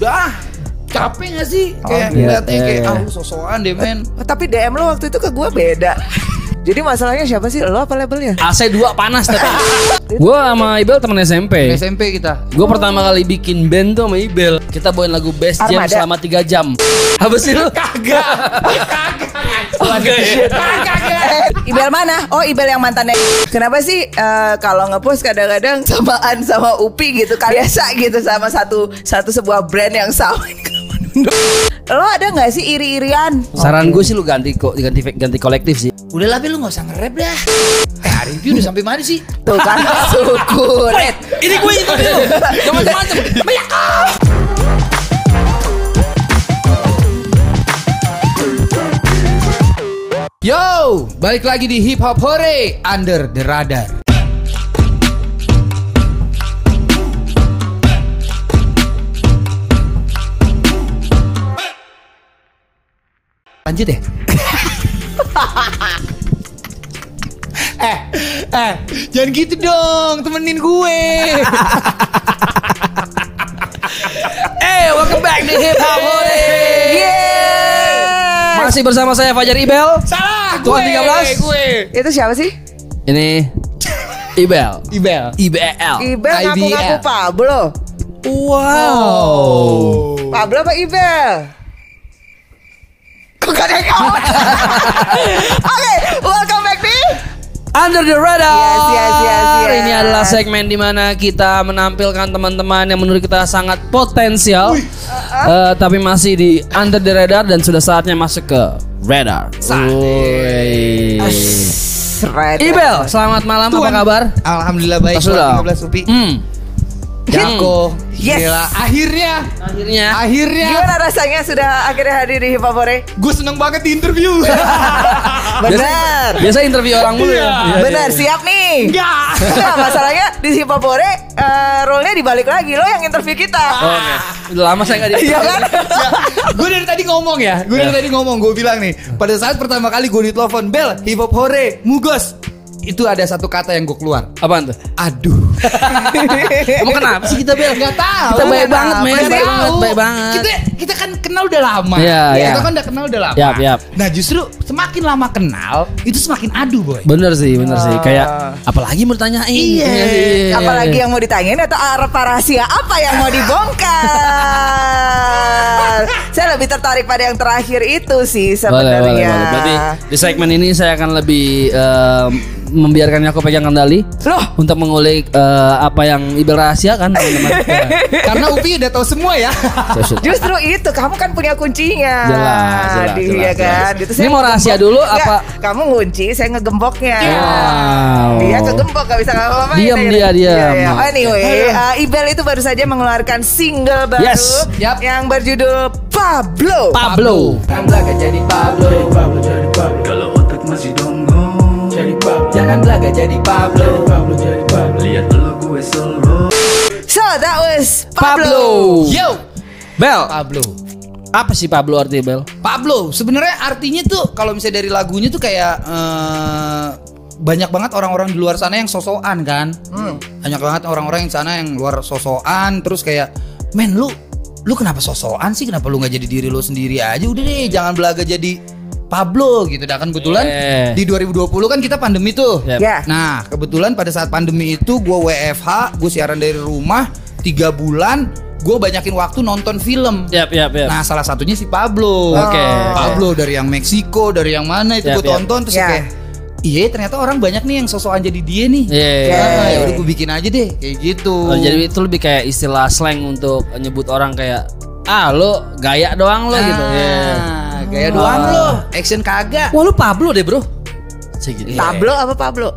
udah capek gak sih kayak iya, ngeliatnya iya, kayak iya. ah lu sosokan deh men Oh, tapi DM lo waktu itu ke gue beda. Jadi masalahnya siapa sih? Lo apa labelnya? AC 2 panas tapi. gue sama Ibel temen SMP. SMP kita Gue pertama kali bikin band tuh sama Ibel. Kita bawain lagu Best Jam Armada. selama 3 jam. Apa sih lu? kagak kagak kagak Eh, Ibel mana? Oh Ibel yang mantannya. Kenapa sih eh, kalau ngepost kadang-kadang samaan sama Upi gitu kan Biasa gitu sama satu satu sebuah brand yang sama. Lo ada nggak sih iri-irian? Saran gue sih lu ganti kok ganti ganti kolektif sih. udah lah lu gak usah nge-rap dah. Eh hari ini udah sampai mana sih? Tuh kan syukur ini gue itu dulu macam-macam banyak Yo, balik lagi di Hip Hop Hore Under the Radar. Lanjut ya. eh, eh, jangan gitu dong, temenin gue. eh, welcome back di Hip Hop Hore. Yeah. Masih bersama saya Fajar Ibel. Salah, Tuan gue, 13. gue. Itu siapa sih? Ini Ibel. Ibel. IBL. Ibel ngaku-ngaku. Pablo Wow. Pablo apa Ibel? Kok gak ada yang? Oke, welcome back di Under the radar. Yes, yes, yes, yes. Ini adalah segmen di mana kita menampilkan teman-teman yang menurut kita sangat potensial, Eh, tapi masih di under the radar dan sudah saatnya masuk ke radar. Ibel, selamat malam. Apa Tuan. kabar? Alhamdulillah baik. Sudah. 13 Upi. Hmm. Jako. Yes. Gila. Akhirnya. Akhirnya. Akhirnya. Gimana rasanya sudah akhirnya hadir di Hip Hop Hore? Gue seneng banget di interview. Benar. Biasa interview orang mulu ya. Iya, Benar, iya. siap nih. Enggak. Nah, masalahnya di Hip Hop Hore eh, role-nya dibalik lagi lo yang interview kita. Oh, Oke. Udah lama saya nggak di. Iya kan? gue dari tadi ngomong ya. Gue dari tadi ngomong. Gue bilang nih. Pada saat pertama kali gue ditelepon Bel, hip hop hore, mugos. Itu ada satu kata yang gue keluar. Apaan tuh? Aduh. Emang kenapa sih kita Bel? Gak tahu. Kita baik banget, men. Baik tahu. banget, baik banget. Kita kita kan kenal udah lama. Iya, Ya, iya. Kita kan udah kenal udah lama. Yap, yap. Nah justru semakin lama kenal itu semakin adu boy. Bener sih, bener sih. Kayak apalagi mau ditanyain. Iya. Iya, Apalagi iya. yang mau ditanyain atau apa rahasia apa yang mau dibongkar? Saya lebih tertarik pada yang terakhir itu sih Boleh, boleh, sebenarnya. boleh. Berarti di segmen ini saya akan lebih em, membiarkan aku pegang kendali Loh, untuk mengulik eh, apa yang Ibel rahasiakan teman-teman. Ya. Karena Upi udah tahu semua ya. Justru itu kamu kan punya kuncinya. Jelas, jelas, jelas, ya kan? jelas. Gitu, Ini mau rahasia ngegembok. dulu Nggak, apa? Kamu ngunci, saya ngegemboknya. Wow. Dia kegembok gak bisa ngapa-ngapain. Diam ya. dia, diam. Iya, iya. Anyway, uh, Ibel itu baru saja mengeluarkan single baru Yes. Yap. yang berjudul Pablo. Pablo. Jangan belaga jadi Pablo. Pablo jadi Pablo Kalau jadi Pablo. Pablo jadi Pablo Lihat dulu gue solo So that was Pablo. Pablo. Yo, Bel, Pablo. apa sih Pablo artinya Bel? Pablo sebenarnya artinya tuh kalau misalnya dari lagunya tuh kayak eh, banyak banget orang-orang di luar sana yang sosokan kan banyak banget orang-orang yang sana yang luar sosokan terus kayak men lu lu kenapa sosokan sih kenapa lu nggak jadi diri lu sendiri aja udah deh jangan belaga jadi Pablo gitu dah kan kebetulan Yeah. di 2020 kan kita pandemi tuh Yep. Ya. Nah, kebetulan pada saat pandemi itu gue WFH, gue siaran dari rumah tiga bulan, gue banyakin waktu nonton film. Yap, yap, yap. Nah, salah satunya si Pablo. Oke. Pablo dari yang Meksiko, dari yang mana itu Yap, gue yap. tonton terus Ya. kayak Iya ternyata orang banyak nih yang sosokan jadi dia nih. Iya. Nah, ya udah gue bikin aja deh kayak gitu. Oh, jadi itu lebih kayak istilah slang untuk nyebut orang kayak ah lo gaya doang lo gitu. Iya. Gaya doang Wah. lo, action kagak. Wah lu Pablo deh bro. Cik gitu. Pablo apa Pablo?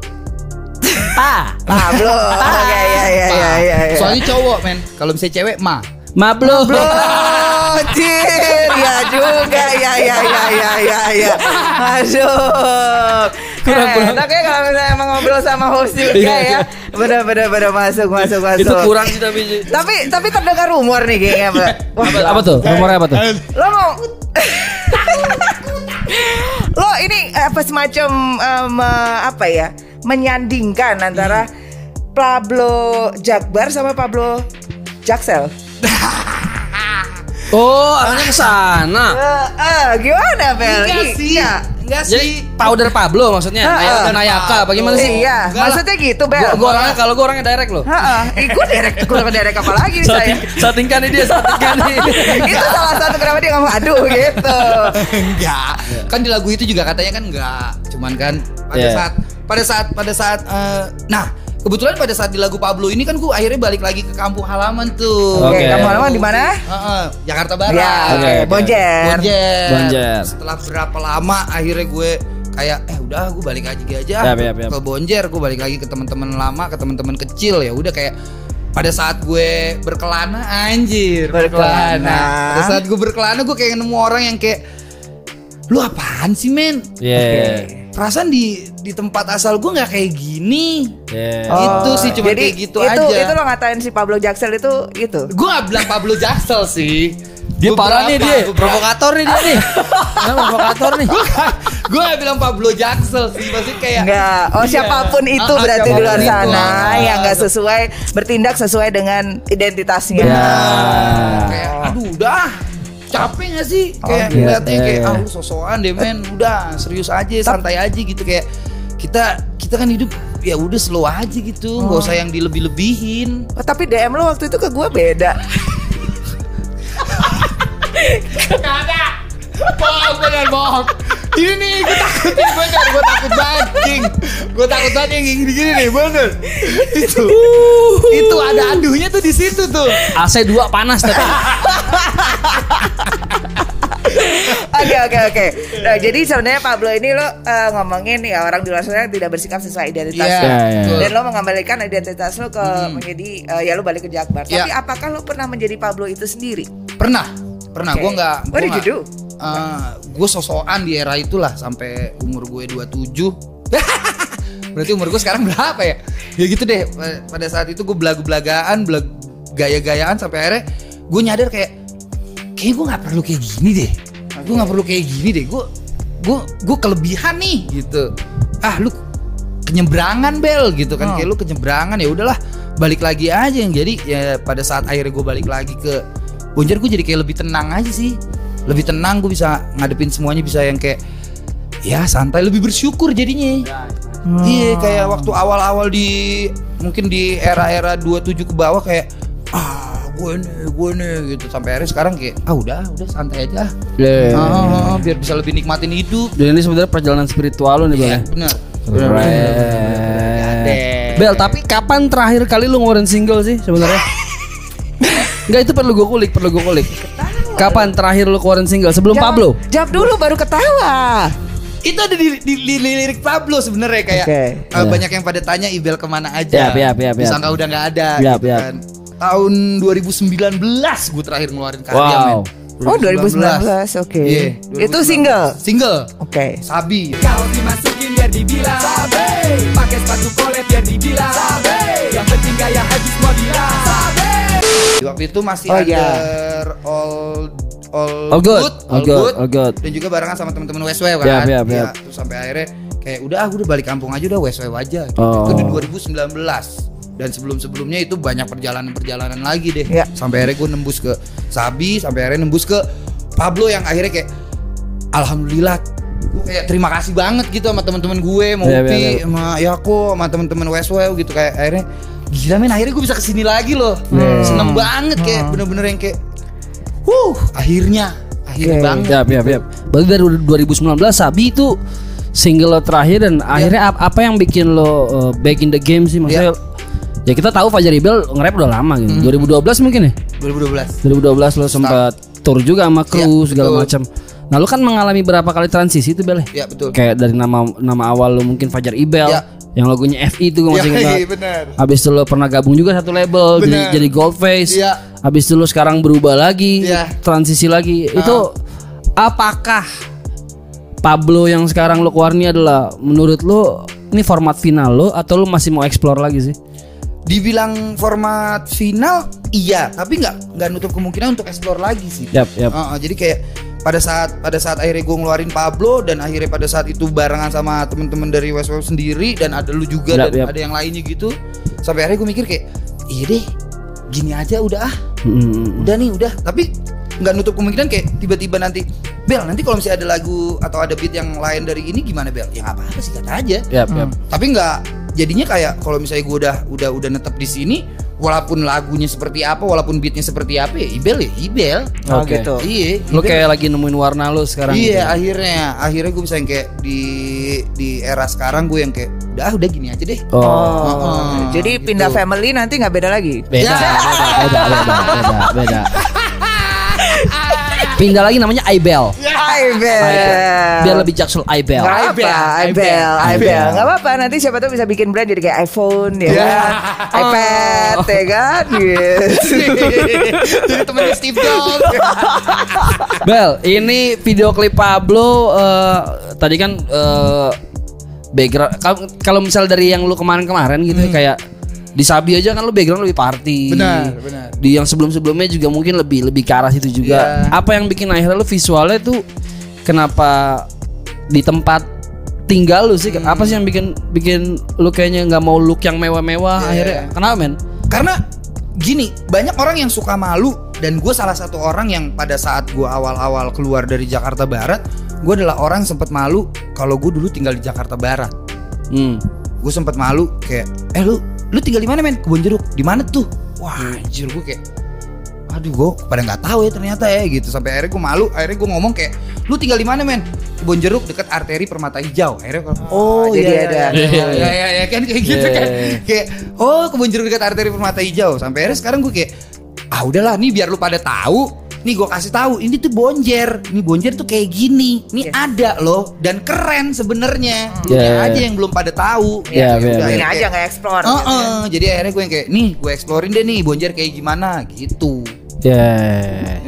Pa. Pablo. Oke, ya ya ya Pak. ya. ya. Soalnya cowok men, kalau bisa cewek ma. Mablo. Oh, Cir, ya juga, ya, ya, ya, ya, ya, ya. Masuk. Kurang-kurang. Enak ya kalau misalnya emang ngobrol sama host juga Iya, ya. iya. Bener, bener, bener masuk, masuk, masuk. Itu kurang sih tapi. Tapi, tapi terdengar rumor nih kayaknya. Wah, Apa, apa tuh? Rumornya apa tuh? Lo mau Lo ini apa semacam em, eh, apa ya? Menyandingkan antara Pablo Jakbar sama Pablo Jaksel. Oh, arahnya ke sana. Eh, eh, gimana Bel? Enggak sih. Iya. Enggak Jadi sih. powder Pablo maksudnya, Ah, Nayaka. Nayaka, bagaimana sih? Iya, Enggak lah. maksudnya gitu Bel. Gua, gua orangnya kalau gua orangnya direct loh. Heeh, eh, gue derek, gue derek apa lagi nih saya? Settingkan ini dia, settingkan ini. itu salah satu kenapa dia ngomong aduh gitu. enggak. Kan di lagu itu juga katanya kan enggak. Cuman kan pada Yeah. saat pada saat pada saat eh, nah kebetulan pada saat di lagu Pablo ini kan gue akhirnya balik lagi ke kampung halaman tuh. Oke, Oke. kamu lama di mana? Heeh, Jakarta Barat. Ya, oke, Oke, oke. Bonjer. Bonjer. Bonjer. Setelah berapa lama akhirnya gue kayak eh udah gue balik aja aja Yap, yap, yap. ke Bonjer, gue balik lagi ke teman-teman lama, ke teman-teman kecil ya udah kayak pada saat gue berkelana anjir Berkelana. pada saat gue berkelana gue kayak nemu orang yang kayak lu apaan sih men Iya. perasaan di di tempat asal gue nggak kayak gini Iya. Itu sih, cuma jadi kayak gitu itu, aja. Itu lo ngatain si Pablo Jaksel itu itu. gue nggak bilang Pablo Jaksel sih Dia parah nih dia, provokator nih dia nih. Nah, provokator nih. gue gak bilang Pablo Jaksel sih maksudnya kayak Enggak, oh Iya. siapa pun itu Ah, ah, berarti di luar siapa pun itu. sana Ah, yang nggak sesuai bertindak sesuai dengan identitasnya. Ya. kayak aduh udah capek gak sih kayak gitu. ngeliatnya Iya, kayak iya. ah lu sosokan deh men udah serius aja santai aja gitu kayak kita kita kan hidup ya udah slow aja gitu. Nggak usah yang dilebih-lebihin. Oh, tapi DM lo waktu itu ke gue beda. bohong bener bohong. Ini nih gue takut nih bener gue takut banget King gue takut banget yang gini gini nih bener itu. Itu ada aduhnya tuh di situ tuh. AC 2 panas tapi. Oke oke oke. Nah jadi sebenarnya Pablo ini lo eh, ngomongin ya orang di luar sana tidak bersikap sesuai identitasnya. Iya, iya, betul. Dan lo mengembalikan identitas lo ke menjadi eh, ya lo balik ke Jakbar. Iya. Tapi apakah lo pernah menjadi Pablo itu sendiri? pernah pernah Oke. gue nggak What did you do? gue sosokan di era itulah sampai umur gue 27 berarti umur gue sekarang berapa ya ya gitu deh Pa- pada saat itu gue belagu-belagaan belag gaya-gayaan sampai akhirnya gue nyadar kayak kayak gue nggak perlu kayak gini deh gue nggak perlu kayak gini deh. Gue gue gue kelebihan nih gitu. Ah lu kenyebrangan bel gitu kan. Oh. kayak lu kenyebrangan ya udahlah balik lagi aja. Yang jadi ya pada saat akhirnya gue balik lagi ke Bonjer gue jadi kayak lebih tenang aja sih. Lebih tenang gue bisa ngadepin semuanya bisa yang kayak ya santai lebih bersyukur jadinya. Iya kayak waktu awal-awal di mungkin di era-era 27 ke bawah kayak ah gue nih gue nih gitu sampai akhirnya sekarang kayak ah udah udah santai aja Iya. Ah, biar bisa lebih nikmatin hidup Dan ini sebenarnya perjalanan spiritual lo nih, Bel. Iya ya? benar. Bel, tapi kapan terakhir kali lu ngeluarin single sih sebenarnya? Enggak itu perlu gue kulik, perlu gue kulik. Kapan terakhir lu keluarin single sebelum Jawab- Pablo? Jawab dulu baru ketawa. itu ada di, di, di- di lirik Pablo sebenarnya kayak Oke. eh, Iya. banyak yang pada tanya Ibel ke mana aja Yap, yap, yap, yap. disangka udah nggak ada Yap, gitu yap. kan tahun 2019 gue terakhir ngeluarin karya Wow. men Oh 2019, oke. Iya, Itu 2019. single. single Oke. Sabi Kau dimasukin biar dibilang Sabe Pakai sepatu kolet biar dibilang Sabe Yang penting gaya habis mau bilang Sabe Di waktu itu masih Oh, under iya. all all, All good, all good, all good. dan juga barengan sama teman-teman Westway kan Yap, yap, Iya, terus sampai akhirnya kayak udah ah, udah balik kampung aja udah Westway aja gitu. Oh. itu di 2019 dan sebelum-sebelumnya itu banyak perjalanan-perjalanan lagi deh Iya. sampai akhirnya gue nembus ke Sabi sampai akhirnya nembus ke Pablo yang akhirnya kayak alhamdulillah gue kayak terima kasih banget gitu sama teman-teman gue mau Upi iya, iya. sama Yako sama teman-teman Westway gitu kayak akhirnya gila men akhirnya gue bisa ke sini lagi loh seneng banget kayak bener-bener yang kayak Wuh, akhirnya, akhirnya Oke. banget. Yap, yap, yap. Berarti dari 2019 Sabi itu single lo terakhir dan akhirnya ap- apa yang bikin lo uh, back in the game sih maksudnya? Ya kita tahu Fajar Ibel nge-rap udah lama gitu. 2012 mungkin ya? 2012. 2012 lo sempat tour juga sama kru Iya, segala macam. Nah, lo kan mengalami berapa kali transisi itu Bel? ya? Ya betul. Kayak dari nama nama awal lo mungkin Fajar Ibel Ya. yang lagunya FI itu gue masih Ya, ingat. iya. Habis itu lo pernah gabung juga satu label jadi Benar. jadi Goldface. Iya. Habis itu lo sekarang berubah lagi, Iya. transisi lagi. Itu apakah Pablo yang sekarang lo keluar ini adalah menurut lo ini format final lo atau lo masih mau explore lagi sih? Dibilang format final, iya, tapi nggak nggak nutup kemungkinan untuk explore lagi sih. Yap, yap. Heeh, jadi kayak pada saat pada saat akhirnya gue ngeluarin Pablo dan akhirnya pada saat itu barengan sama temen-temen dari West Web sendiri dan ada lu juga Yap, dan yap. ada yang lainnya gitu sampai akhirnya gue mikir kayak iya deh gini aja udah ah Hmm. udah nih udah tapi nggak nutup kemungkinan kayak tiba-tiba nanti Bel nanti kalau misalnya ada lagu atau ada beat yang lain dari ini gimana Bel ya nggak apa-apa sih kata aja Yap, yap. tapi nggak jadinya kayak kalau misalnya gue udah udah udah netep di sini walaupun lagunya seperti apa walaupun beatnya seperti apa ya Ibel ya Ibel Oh, Oke. gitu. iya Lu kayak lagi nemuin warna lu sekarang. gitu iya ya? akhirnya akhirnya gue bisa yang kayak di di era sekarang gue yang kayak udah udah gini aja deh Oh. Heeh, Jadi gitu. pindah family nanti nggak beda lagi. Beda, Ya. beda, beda, beda, beda, beda. Pindah lagi namanya Ibel. Aibel. Biar lebih jaksel Ibel. Apa, Aibel, Aibel. Nggak apa-apa, nanti siapa tahu bisa bikin brand jadi kayak iPhone ya kan, iPad ya kan, gitu. jadi temennya Steve Jobs Bel, ini video klip Pablo eh, tadi kan eh, background kalau- misal dari yang lu kemarin-kemarin gitu ya, kayak di Sabi aja kan lu background lebih party. Benar, benar. Di yang sebelum-sebelumnya juga mungkin lebih lebih ke arah situ juga. Iya. Apa yang bikin akhirnya lu visualnya tuh kenapa di tempat tinggal lu sih? Apa sih yang bikin bikin lu kayaknya nggak mau look yang mewah-mewah Iya. akhirnya? Kenapa men? karena gini banyak orang yang suka malu dan gue salah satu orang yang pada saat gue awal-awal keluar dari Jakarta Barat gue adalah orang yang sempat malu kalau gue dulu tinggal di Jakarta Barat Hmm. gue sempat malu kayak eh lu lu tinggal di mana men? Kebun jeruk. Di mana tuh? Wah anjir gue kayak aduh gue pada nggak tahu ya ternyata ya gitu. Sampai akhirnya gue malu. Akhirnya gue ngomong kayak lu tinggal di mana men? Kebun jeruk dekat arteri permata hijau. Akhirnya gua, Oh, jadi ada. ya, ya, ya, ya, ya, kan kayak gitu Iya, kan. iya, iya. kayak oh kebun jeruk dekat arteri permata hijau. Sampai akhirnya sekarang gue kayak ah udahlah nih biar lu pada tahu nih gue kasih tahu ini tuh bonjer ini bonjer tuh kayak gini ini Yes. ada loh dan keren sebenarnya Ini iya. aja yang belum pada tahu Iya, Ya iya, iya. Ini akhirnya aja nggak explore. "Oh, gitu. oh." jadi akhirnya gue yang kayak nih gue eksplorin deh nih bonjer kayak gimana gitu Ya.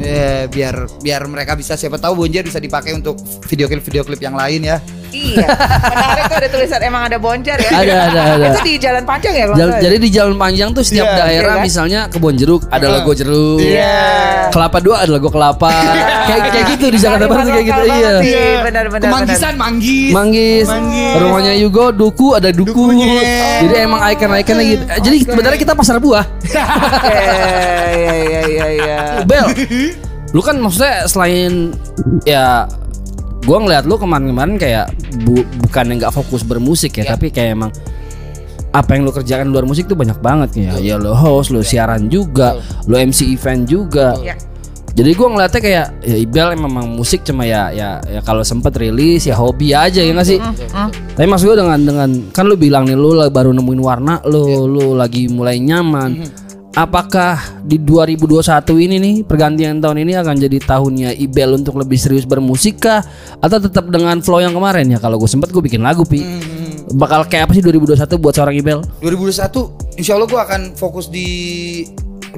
ya biar biar mereka bisa siapa tahu bonjer bisa dipakai untuk video klip video klip yang lain ya Iya. Menarik tuh ada tulisan emang ada bonjar ya. Ada, ada, ada. Itu di jalan panjang ya kalau Jal- nggak salah? jadi di jalan panjang tuh setiap Iya, daerah iya kan? misalnya kebun jeruk ada logo jeruk. Iya. Kelapa dua ada logo kelapa. kayak kayak gitu di Jakarta Barat kayak gitu. Iya. banget sih, Benar-benar. kemanggisan manggis Manggis, rumahnya Yugo, Duku ada Duku. Dukunya. Jadi emang icon-iconnya gitu. Eh, Jadi sebenarnya kita pasar buah. Iya, iya, iya, iya. Bel, lu kan maksudnya selain ya gua ngeliat lu kemarin-kemarin kayak bu, bukan yang nggak fokus bermusik ya, tapi kayak emang apa yang lu kerjakan di luar musik tuh banyak banget ya. Ya lu host, lu siaran juga, lu MC event juga. Iya. Jadi gua ngeliatnya kayak ya Ibel memang musik cuma ya ya ya kalau sempet rilis ya hobi aja ya nggak sih. Tapi maksud gue dengan dengan kan lu bilang nih lu baru nemuin warna lu lu lagi mulai nyaman. Apakah di 2021 ini nih pergantian tahun ini akan jadi tahunnya Ibel untuk lebih serius bermusik kah? Atau tetap dengan flow yang kemarin? Ya kalau gue sempet gue bikin lagu pi. Bakal kayak apa sih 2021 buat seorang Ibel? 2021 insya Allah gue akan fokus di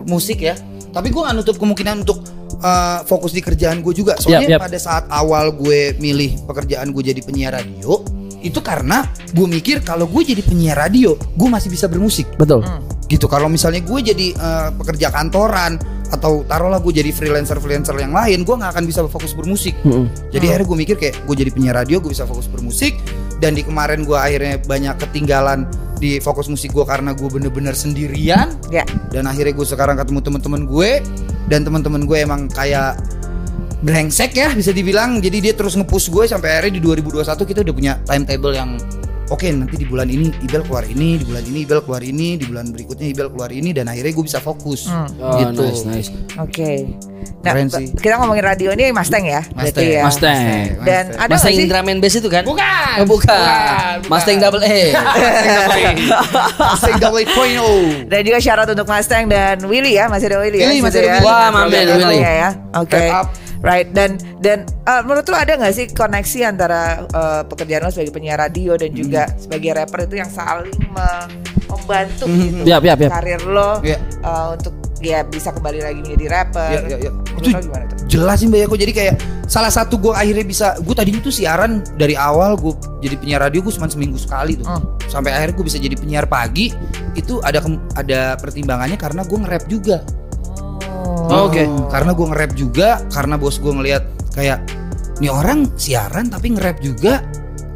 musik ya. Tapi gue gak nutup kemungkinan untuk uh, fokus di kerjaan gue juga. Soalnya Yap, yap. pada saat awal gue milih pekerjaan gue jadi penyiar radio itu karena gue mikir kalau gue jadi penyiar radio gue masih bisa bermusik. Betul gitu. Kalau misalnya gue jadi eh, pekerja kantoran atau taruhlah gue jadi freelancer freelancer yang lain gue nggak akan bisa fokus bermusik. Mm-mm. jadi akhirnya gue mikir kayak gue jadi penyiar radio gue bisa fokus bermusik. Dan di kemarin gue akhirnya banyak ketinggalan di fokus musik gue karena gue bener-bener sendirian. Ya. dan akhirnya gue sekarang ketemu teman-teman gue. Dan teman-teman gue emang kayak brengsek ya bisa dibilang. Jadi dia terus ngepush gue sampai akhirnya di 2021 kita udah punya timetable yang oke nanti di bulan ini Ibel keluar ini di bulan ini Ibel keluar ini di bulan berikutnya Ibel keluar ini dan akhirnya gue bisa fokus oh, gitu nice nice Oke. Nah, Keren sih. kita ngomongin radio ini Mustang ya. Mustang. ya. Mustang Dan ada Mustang and bass itu kan bukan Oh, bukan. Mustang double A Mustang double eight point oh Dan juga syarat untuk Mustang dan Willy ya, masih ada Willy ya. Willy, masih ada ya. Willy. Wah, mamen, Ada Willy. ya. Oke. Right dan dan uh, menurut lu ada nggak sih koneksi antara uh, pekerjaan lo sebagai penyiar radio dan juga Hmm. sebagai rapper itu yang saling me- membantu gitu Yap, yap, yap. karir lo Iya. uh, untuk ya bisa kembali lagi menjadi rapper. Iya, iya. Menurut Itu lo gimana tuh? jelas sih mbak ya kok jadi kayak salah satu gue akhirnya bisa gue tadinya tuh siaran dari awal gue jadi penyiar radio gue cuma seminggu sekali tuh Hmm. sampai akhirnya gue bisa jadi penyiar pagi itu ada ada pertimbangannya karena gue nge-rap juga Oh, Oke. karena gue nge-rap juga karena bos gue ngelihat kayak nih orang siaran tapi nge-rap juga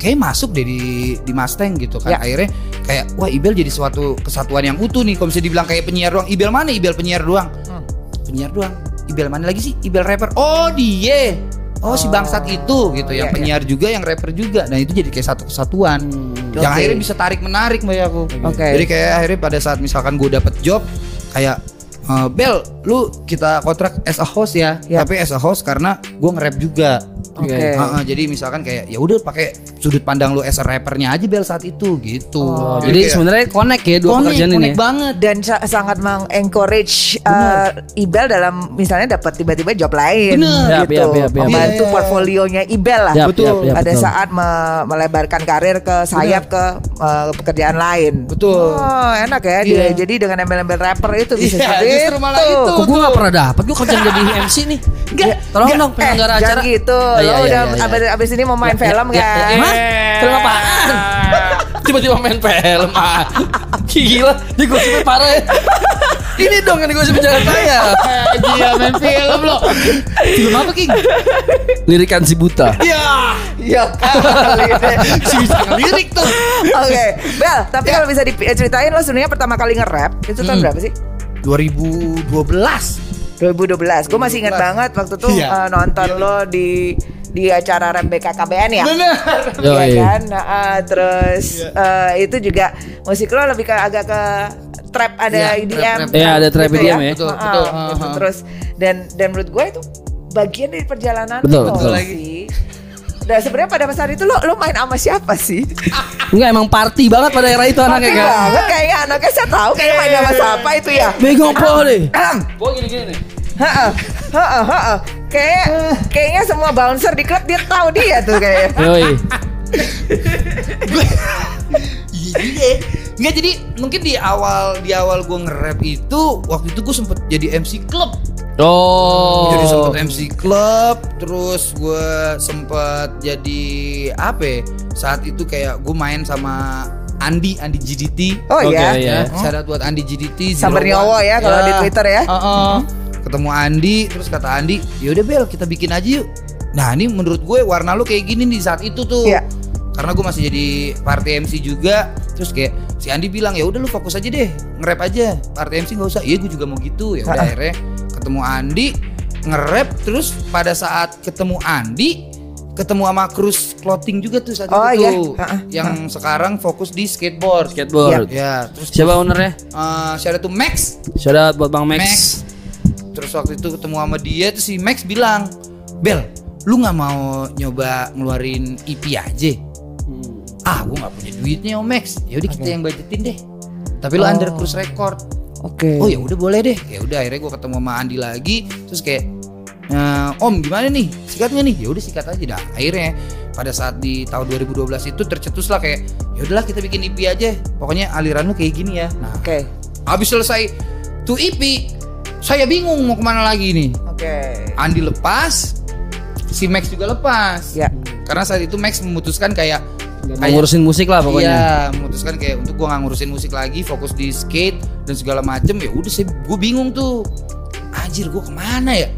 kayak masuk deh di di Mustang gitu kan. Ya. akhirnya kayak wah Ibel jadi suatu kesatuan yang utuh nih. Kalau bisa dibilang kayak penyiar doang Ibel mana? Ibel penyiar doang. Hmm. penyiar doang. Ibel mana lagi sih? Ibel rapper. Oh dia. Oh, si bangsat itu. Gitu iya, yang penyiar juga yang rapper juga. Dan itu jadi kayak satu kesatuan. Yang Oke. akhirnya bisa tarik menarik mbak aku. Oke. jadi kayak akhirnya pada saat misalkan gue dapet job kayak eh, Bel lu kita kontrak as a host ya Ya. tapi as a host karena gue nge-rap juga Oke. Heeh, jadi misalkan kayak ya udah pakai sudut pandang lu as a rappernya aja Bel saat itu gitu Oh, Jadi sebenarnya connect ya dua connect, pekerjaan ini. connect banget dan sa- sangat mengencourage uh, Ibel dalam misalnya dapat tiba-tiba job lain Bener. gitu Yap, yap, yap, yap. membantu Iya, iya. portfolionya Ibel lah Yap, Betul. yap, yap, pada betul. saat me- melebarkan karir ke sayap ke uh, pekerjaan lain Betul. oh enak ya dia Iya. jadi dengan embel-embel rapper itu bisa Iya, seperti justru malah itu. Kok gue gak pernah dapet Gue kerjaan jadi MC nih Enggak, Tolong Nggak, dong penyelenggara eh, acara jangan gitu lo iya, iya, udah iya, iya. abis, abis ini mau main film Ya, kan ya, Hah? Film apaan? Tiba-tiba main film ah. Gila Ini gosipnya parah ya Ini dong yang digosipin jangan saya Iya main film lo Film apa King? Lirikan si buta Ya ya kali deh. Si bisa ngelirik tuh Oke, Bel, tapi kalau bisa diceritain lo sebenarnya pertama kali nge-rap itu tahun Hmm. berapa sih? 2012 2012. Gue masih ingat 2012. banget waktu tuh Iya. eh, nonton lo di di acara rap BKKBN ya. Bener Iya kan? Nah, ah, terus Iya. eh, itu juga musik lo lebih ke agak ke trap ada Iya, EDM. trap-trap. Iya, ada trap gitu EDM ya. Betul, Ah, betul. gitu. Ah, ah. Terus dan dan menurut gue itu bagian dari perjalanan Betul, lo betul. sih. Dan sebenarnya pada masa itu lo lo main sama siapa sih? Enggak emang party banget pada era itu anaknya kan banget kayaknya anaknya saya tahu kayaknya main sama siapa itu ya. Bego po deh Gue gini-gini nih Heeh, heeh, heeh. Kayak kayaknya semua bouncer di klub dia tahu dia tuh kayaknya. Yoi Iya juga ya. Nggak jadi mungkin di awal di awal gue nge-rap itu waktu itu gue sempet jadi MC klub. Oh Jadi sempet MC klub, terus gue sempet jadi apa? ya, Saat itu kayak gue main sama Andi, Andi GDT. Oh iya. iya. Ya, shout out buat Andi GDT. One. nyowo ya kalau di Twitter ya. Heeh. Ketemu Andi, terus kata Andi, yaudah Bel kita bikin aja yuk. Nah ini menurut gue warna lu kayak gini di saat itu tuh. Iya. Karena gue masih jadi party MC juga, terus kayak si Andi bilang ya udah lu fokus aja deh, nge-rap aja. Party MC nggak usah. Iya gue juga mau gitu. Ya udah akhirnya ketemu Andi, nge-rap terus pada saat ketemu Andi ketemu sama Cruz Clothing juga tuh saat Oh, itu iya. tuh. Yang sekarang fokus di skateboard. Skateboard Ya, terus Siapa ownernya? eh shout out to Max Shout out buat Bang Max, Max. Terus waktu itu ketemu sama dia terus si Max bilang, "Bel, lu nggak mau nyoba ngeluarin EP aja?" Ah, gua nggak punya duitnya Om Max. Ya udah kita yang budgetin deh. Tapi lu Oh. under cruise record. Oke. Oh ya udah boleh deh. Ya udah akhirnya gua ketemu sama Andi lagi terus kayak "Eh, Om gimana nih? Sikat nggak nih? Ya udah sikat aja dah. Akhirnya pada saat di tahun 2012 itu tercetus lah kayak ya udahlah kita bikin EP aja. Pokoknya aliran lu kayak gini ya. Nah, Oke. Habis selesai tuh EP, saya bingung mau ke mana lagi nih. Oke. Andi lepas, si Max juga lepas. Ya. Karena saat itu Max memutuskan kayak Mau ngurusin musik lah pokoknya Iya, memutuskan kayak untuk gua nggak ngurusin musik lagi, fokus di skate dan segala macem. Ya udah sih, gue bingung tuh. Anjir, gue ke mana ya?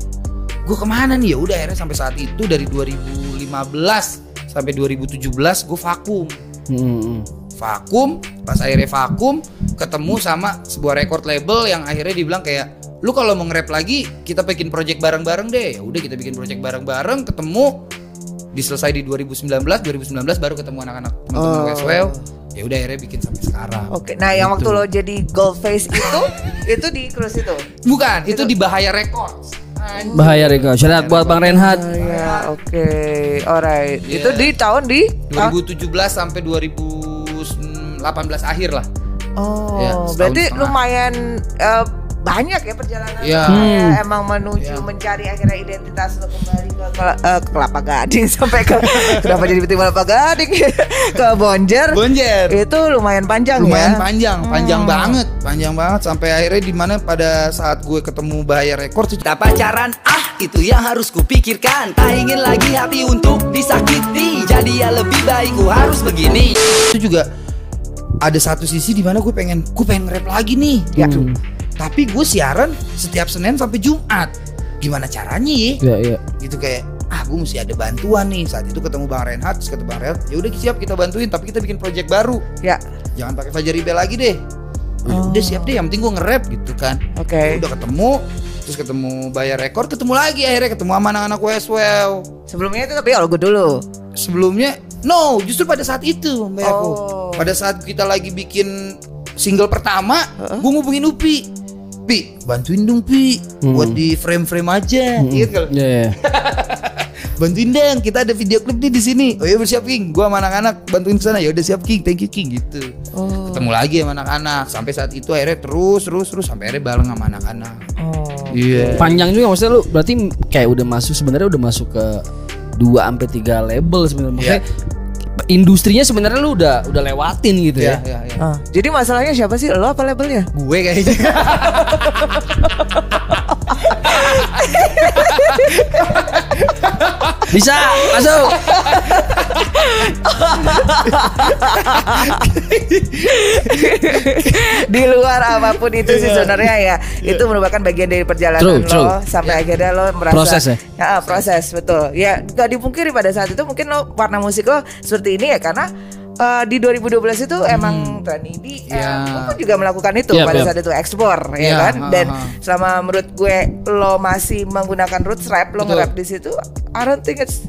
Gue ke mana nih? Ya udah akhirnya sampai saat itu dari 2015 sampai 2017 gue vakum Hmm. vakum pas akhirnya vakum ketemu sama sebuah record label yang akhirnya dibilang kayak lu kalau mau nge-rap lagi kita bikin project bareng-bareng deh ya udah kita bikin project bareng-bareng ketemu diselesai di 2019 2019 baru ketemu anak-anak teman-teman Oh. Westwell ya udah akhirnya bikin sampai sekarang Oke. Nah, yang waktu Gitu. lo jadi gold face itu itu di cruise itu. bukan itu di Bahaya Records Bahaya Riko Shout out buat Bang Renhat Oh, ya, oke. Alright. Iya. Itu di tahun di 2017 sampai 2018 akhir lah Oh, Ya, berarti setengah. lumayan eh, banyak ya perjalanan Iya. ya, Hmm. emang menuju Iya. mencari akhirnya identitas lo kembali ke Kel- eh, Kelapa Gading sampai ke kenapa jadi tiba Kelapa Gading ke Bonjer. Bonjer Itu lumayan panjang lumayan ya. panjang, panjang Hmm. banget, panjang banget sampai akhirnya di mana pada saat gue ketemu Bahaya Records itu Tak pacaran, ah itu yang harus kupikirkan Tak ingin lagi hati untuk disakiti Jadi ya lebih baik ku harus begini itu juga ada satu sisi di mana gue pengen gue pengen rap lagi nih Ya. gitu. Tapi gue siaran setiap Senin sampai Jumat. Gimana caranya ya? Iya iya Gitu kayak ah gue mesti ada bantuan nih saat itu ketemu Bang Renhat terus kata Bang Renhat ya udah siap kita bantuin tapi kita bikin project baru Ya. jangan pakai Fajar Ibel lagi deh Ya udah siap deh yang penting gue nge-rap gitu kan Oke. Ya udah ketemu terus ketemu bayar rekor ketemu lagi akhirnya ketemu sama anak-anak Westwell Sebelumnya itu tapi Olgo dulu. Sebelumnya no justru pada saat itu mbak aku Oh. pada saat kita lagi bikin single pertama gue ngubungin Upi. Pi bantuin dong Pi buat di frame frame aja Iya kan? Iya, iya. bantuin dong kita ada video klip nih di sini. Oh ya bersiap King. Gue sama anak-anak bantuin sana. Ya udah siap King. Thank you King gitu. Ketemu lagi sama anak-anak. Sampai saat itu akhirnya terus terus terus sampai akhirnya bareng sama anak-anak. Iya. Panjang juga maksudnya lu berarti kayak udah masuk sebenarnya udah masuk ke 2 sampai 3 label sebenarnya. Maksudnya industrinya sebenarnya lu udah udah lewatin gitu Iya, ya. iya, iya. Ah, Jadi masalahnya siapa sih? Lo apa labelnya? gue kayaknya Bisa, masuk. di luar apa pun itu sih sebenarnya ya itu merupakan bagian dari perjalanan True, lo true. sampai akhirnya lo merasa Proses ya? ah, proses betul ya gak dipungkiri pada saat itu mungkin lo warna musik lo seperti ini ya karena eh, di 2012 itu emang Trani di Ya. pun juga melakukan itu Yap, pada yap. saat itu ekspor ya Ya, kan ha, dan ha. selama menurut gue lo masih menggunakan roots rap lo nge-rap di situ I don't think it's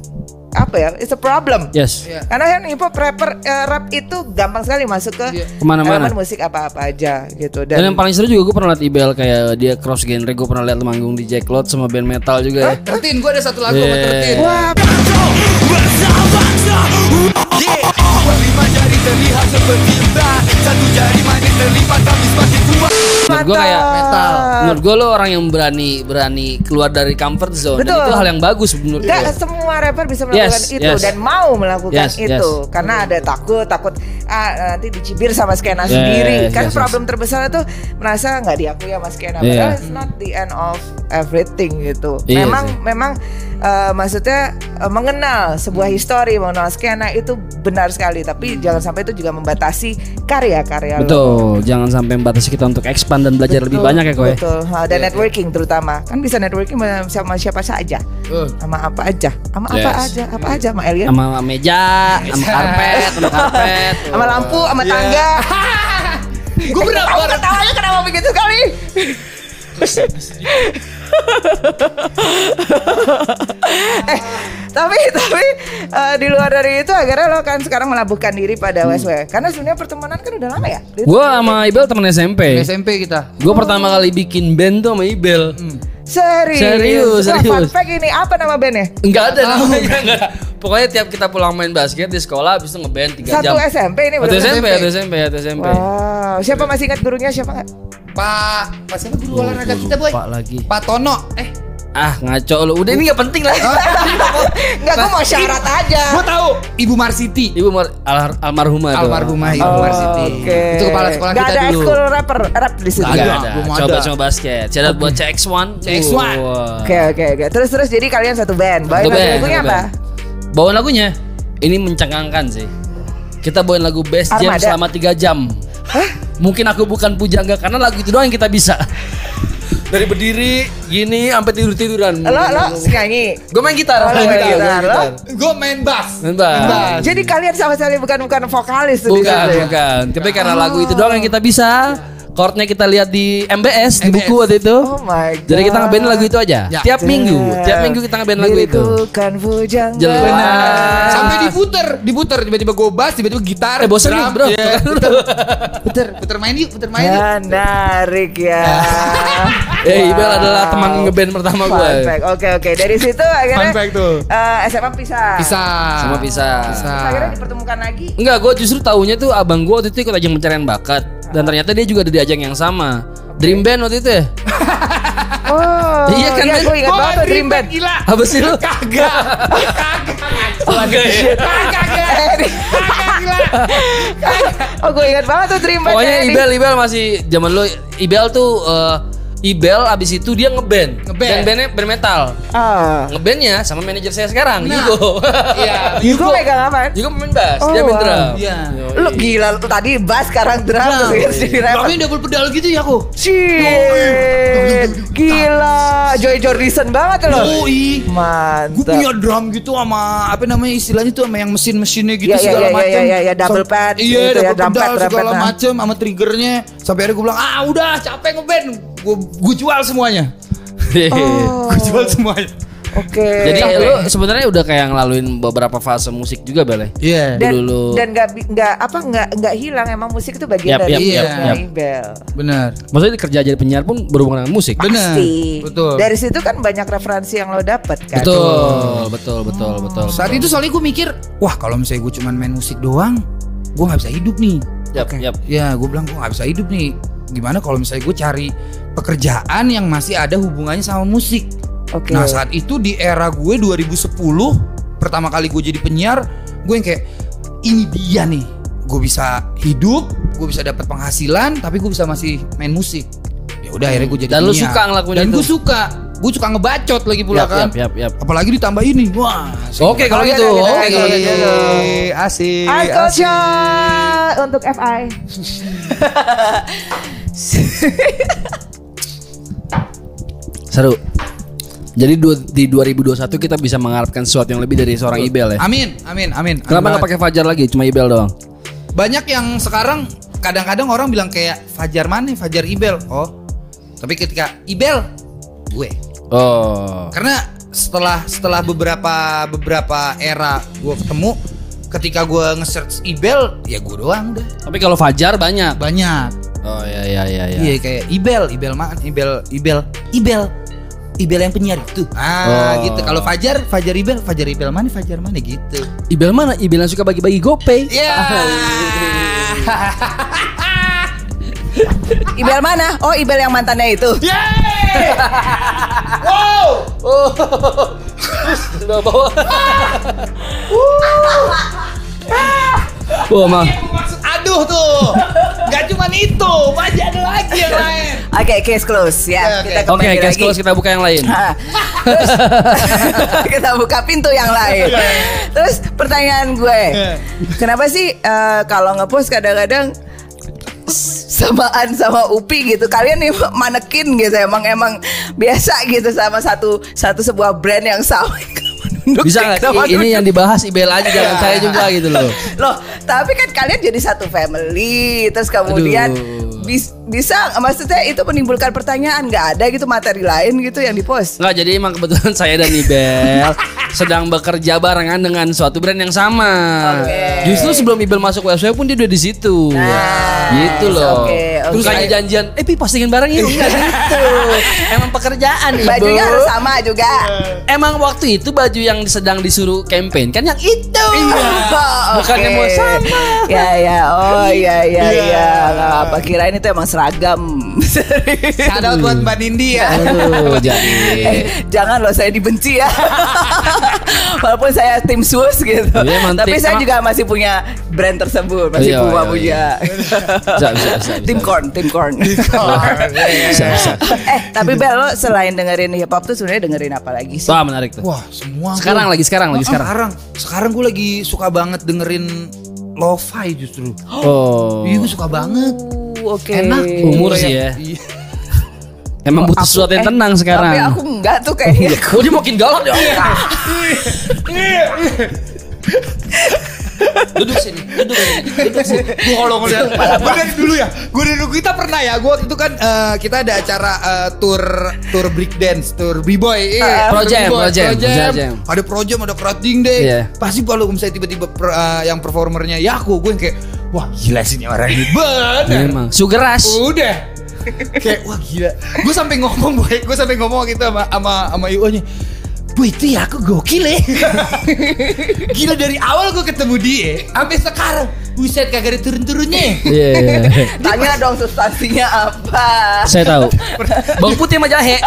apa ya it's a problem Yes. Iya. karena kan hip hop rapper eh, rap itu gampang sekali masuk ke Iya. Ke mana-mana. elemen musik apa-apa aja gitu Dan, dan, yang paling seru juga gue pernah liat Ibel kayak dia cross genre gue pernah liat manggung di Jack Lot sama band metal juga ya. Tertin gue ada satu lagu sama Yeah. Tertin Wah, Lima jari terlihat seperti emas Satu jari manis terlipat tapi semakin kuat Menurut gue kayak metal. Menurut gue lo orang yang berani berani keluar dari comfort zone Dan Betul. itu hal yang bagus menurut gue. Gak semua rapper bisa melakukan Yes, itu yes. dan mau melakukan Yes, itu yes. karena ada takut takut ah, nanti dicibir sama skena Yes, sendiri kan yes, yes. problem terbesar itu merasa nggak diakui sama skena Iya. padahal it's not the end of everything gitu Iya memang sih. memang eh, maksudnya eh, mengenal sebuah histori mengenal skena itu benar sekali tapi jangan sampai itu juga membatasi karya-karya lo. Betul, jangan sampai membatasi kita untuk expand dan belajar lebih Betul, banyak ya kowe. Betul, Ha, dan networking terutama kan bisa networking sama siapa, saja, Uh. sama apa aja, sama apa Yes. aja, apa aja, sama Elia, Sama meja, sama karpet, sama karpet. sama lampu, sama Iya. tangga. Gue pernah Kamu ketawanya kenapa begitu sekali? Eh, tapi tapi eh, di luar dari itu akhirnya lo kan sekarang melabuhkan diri pada WSW karena sebenarnya pertemanan kan udah lama ya. Gue sama Ibel temen SMP. SMP kita Gue pertama kali bikin band tuh sama Ibel. Serius, Serius, Wah, serius. Fun fact ini apa nama bandnya? Enggak ada namanya enggak. Pokoknya tiap kita pulang main basket di sekolah habis itu ngeband 3 jam. Satu SMP ini Satu bener-bener. SMP, satu SMP, satu SMP. Wow, siapa masih ingat gurunya siapa? Pak Pak siapa guru olahraga kita boy Lupa lagi. Pak Tono eh Ah, ngaco lu. Udah ini enggak penting lah. Enggak, gue mau syarat aja. gue tahu Ibu Marsiti Ibu mar al- almarhumah almarhumah Ibu Oh, Marsiti Oke. itu kepala sekolah Nggak kita ada dulu ekskul rapper rap di situ. Nggak Enggak ada, ada. ada. Coba coba basket. Catat buat CX1. CX1. Wah. Oke oke oke. Terus terus jadi kalian satu band. Bawain band, lagunya apa? Bawain lagunya. Ini mencengangkan sih. Kita bawain lagu Best Jam selama 3 jam. Mungkin aku bukan pujangga karena lagu itu doang yang kita bisa. Dari berdiri gini sampai tidur tiduran. Lo lo nyanyi. Gue main gitar. Oh, lo main gitar, lo? gue main bass Main bass. Jadi kalian sama sekali bukan bukan vokalis Bukan, ya? bukan. Tapi karena lagu itu doang yang kita bisa. Chordnya kita lihat di MBS, di MBS. buku waktu itu. Oh my god. Jadi kita ngeband lagu itu aja. Ya. Tiap minggu, tiap minggu kita ngeband lagu itu. Kan bujang. Jelas. Sampai diputer, diputer tiba-tiba gue bass, tiba-tiba gitar. Eh bosan nih bro. Iya, puter, puter, puter main yuk, puter main yuk. Menarik ya. Eh, Ibel adalah teman ngeband pertama Fun gue. fact. Oke oke. Dari situ akhirnya Fun fact tuh. eh, SMA pisah. Bisa. Sama pisah. Bisa. Terus akhirnya dipertemukan lagi. Enggak, gue justru tahunya tuh abang gue waktu itu ikut ajang pencarian bakat dan ternyata dia juga ada di ajang yang sama. Dream Band waktu itu ya? Oh. Iya kan, Ben? gue ingat banget Dream Band. Gila. Apa sih lu? Kagak. Kagak ya? Kagak. Kagak gila. Oh gue ingat banget tuh Dream Band. Pokoknya. Ibel, Ibel masih zaman lu Ibel tuh eh, Ibel abis itu dia ngeband. Ngeband. Dan bandnya band metal. Ah. Ngebandnya sama manajer saya sekarang, Nah. Yugo. Iya. Yugo megang apa? Yugo pemain bass, Oh, dia main wow. drum. Iya. Lu gila lu tadi bass sekarang drum Nah. Drumnya double pedal gitu ya aku. Shit. Gila, Joy Jordison banget loh. Yoi. Gue Mantap. punya drum gitu sama apa namanya istilahnya tuh sama yang mesin-mesinnya gitu Iya, iya, segala iya, macam. iya, iya, iya, double Sam- pad Iya, gitu ya, double drum pedal pad, drum segala pad, macam sama triggernya. Sampai akhirnya gue bilang, "Ah, udah capek ngeband. Gue gue jual semuanya." Oh. Gue jual semuanya. Oke. Jadi lu sebenarnya udah kayak ngelaluin beberapa fase musik juga Bel ya? Iya. dan dulu lu- dan nggak bi- nggak apa nggak nggak hilang emang musik itu bagian Yap, dari yap, hidupnya yap. Ibel. Benar. Maksudnya kerja jadi penyiar pun berhubungan dengan musik. Benar. Betul. Dari situ kan banyak referensi yang lo dapet kan. Betul, betul, betul, betul. Saat itu soalnya gue mikir, wah kalau misalnya gue cuman main musik doang, gue nggak bisa hidup nih. Yap, yap. Ya, gue bilang gue nggak bisa hidup nih. Gimana kalau misalnya gue cari pekerjaan yang masih ada hubungannya sama musik? Oke. Nah saat itu di era gue 2010 pertama kali gue jadi penyiar, gue yang kayak ini dia nih, gue bisa hidup, gue bisa dapat penghasilan, tapi gue bisa masih main musik. Ya udah akhirnya gue jadi Dan lu penyiar. suka ngelakuin Dan gue suka, gue suka ngebacot lagi pula Yap, kan. yap, yap, yap. Apalagi ditambah ini, wah. Oke kalau Oke, gitu. oke, oke, kalau gitu. Asik, asik. Untuk FI. Seru. Jadi du- di 2021 kita bisa mengharapkan sesuatu yang lebih dari seorang Ibel ya. Amin, amin, amin. Kenapa nggak pakai Fajar lagi, cuma Ibel doang? Banyak yang sekarang kadang-kadang orang bilang kayak Fajar mana? Fajar Ibel. Oh. Tapi ketika Ibel gue. Oh. Karena setelah setelah beberapa beberapa era gue ketemu ketika gue nge-search Ibel ya gue doang udah Tapi kalau Fajar banyak. banyak Oh iya iya iya iya. iya kayak Ibel Ibel mana Ibel Ibel Ibel Ibel yang penyiar itu ah Oh. gitu kalau Fajar Fajar Ibel Fajar Ibel mana Fajar mana gitu Ibel mana? Ibel yang suka bagi-bagi GoPay. ya Ibel mana? Oh Ibel yang mantannya itu. wow Sudah bawa. Wah, mah. maksud aduh tuh itu banyak ada lagi yang lain Oke, case close ya. Oke, Kita Oke, kembali guys, lagi. close kita buka yang lain. Terus kita buka pintu yang lain. Terus pertanyaan gue, kenapa sih eh, kalau ngepost kadang-kadang samaan sama Upi gitu kalian nih manekin gitu emang emang biasa gitu sama satu satu sebuah brand yang sama Bisa nggak? Ini yang dibahas Ibel aja, jangan saya juga gitu loh. Loh, tapi kan kalian jadi satu family, terus kemudian Aduh. bis- bisa, maksudnya itu menimbulkan pertanyaan, nggak ada gitu materi lain gitu yang dipost. Nggak, jadi emang kebetulan saya dan Ibel sedang bekerja barengan dengan suatu brand yang sama. Oke. Justru sebelum Ibel masuk website pun dia udah di situ. Nah, gitu loh. oke. Terus kayak janjian, eh pi postingin bareng yuk. Enggak gitu. Emang pekerjaan Ibu. Bajunya harus sama juga. Emang waktu itu baju yang sedang disuruh campaign kan yang itu. Oh, Bukannya oke. mau sama. Ya ya, oh ya ya ya. Nggak apa kirain itu emang seragam. shout out buat Mbak Nindi ya Aduh, jadi. Eh, jangan loh saya dibenci ya. Walaupun saya tim sus gitu. Iya, emang Tapi saya emang- juga masih punya brand tersebut, masih Iya, Puma iya, punya. iya. Bisa, bisa, bisa, Tim bisa. Corn, tim corn. Bisa, bisa. eh, tapi Bel lo selain dengerin hip hop tuh sebenarnya dengerin apa lagi sih? Wah, menarik tuh. wah semua Sekarang gua- lagi, sekarang lagi, Ah, sekarang. sekarang sekarang gue lagi suka banget dengerin lo-fi justru Oh. iya gue suka banget Oke. enak Umur sih ya. Iya. Emang butuh sesuatu yang eh, tenang sekarang. Tapi aku enggak tuh kayaknya. Oh dia makin galak ya. Duduk sini, duduk sini, duduk sini. Gue kalau ngeliat Gue dari dulu ya Gue dari dulu kita pernah ya Gue waktu itu kan eh, Kita ada acara eh, Tour Tour break dance Tour b-boy Iya, Pro tour Jam, B-boy, Pro Jam, Pro Jam. Pro Jam. Ada Pro Jam Ada Crowding Day Iya. Pasti kalau misalnya tiba-tiba per- eh, Yang performernya Yaku Gue yang kayak Wah gila sih ini orang ini bener Memang. Sugar Rush. Udah Kayak wah gila Gue sampai ngomong boy Gue sampai ngomong gitu sama Sama, sama Iwo nya Bu itu ya aku gokil ya Gila dari awal gue ketemu dia Sampai sekarang Buset kagak ada turun-turunnya Iya. iya. Tanya dong substansinya apa. Saya tahu. Bawang putih sama jahe.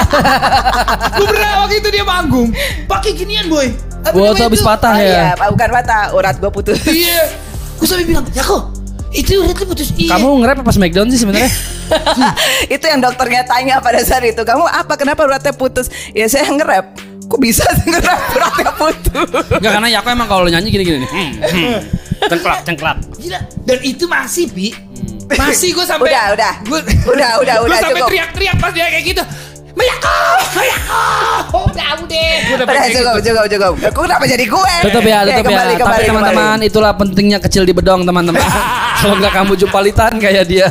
Gue pernah waktu itu dia manggung Pakai ginian boy Apa Wah, habis patah Oh, ya. iya, bukan patah, urat gue putus. Iya Gue sampai bilang Ya kok Itu tuh putus Iya Kamu nge-rap apa Smackdown sih sebenarnya? itu yang dokternya tanya pada saat itu. Kamu apa? Kenapa uratnya putus? Ya saya nge-rap. Kok bisa sih nge-rap uratnya putus? Enggak karena ya aku emang kalau nyanyi gini-gini nih. Hmm, hmm. Cengklak, cengklak. Gila Dan itu masih Pi Masih gue sampai Udah, udah. Gua- Udah, udah, Gua udah, sampai cukup. teriak-teriak pas dia kayak gitu Mayako Mayako Udah udah Gue udah Udah kayak cukup, gitu. cukup, cukup. Kok kenapa jadi gue? Tetap ya, tetap ya. kembali, Tapi teman-teman, itulah pentingnya kecil di bedong teman-teman. Kalau nggak kamu jumpalitan kayak dia.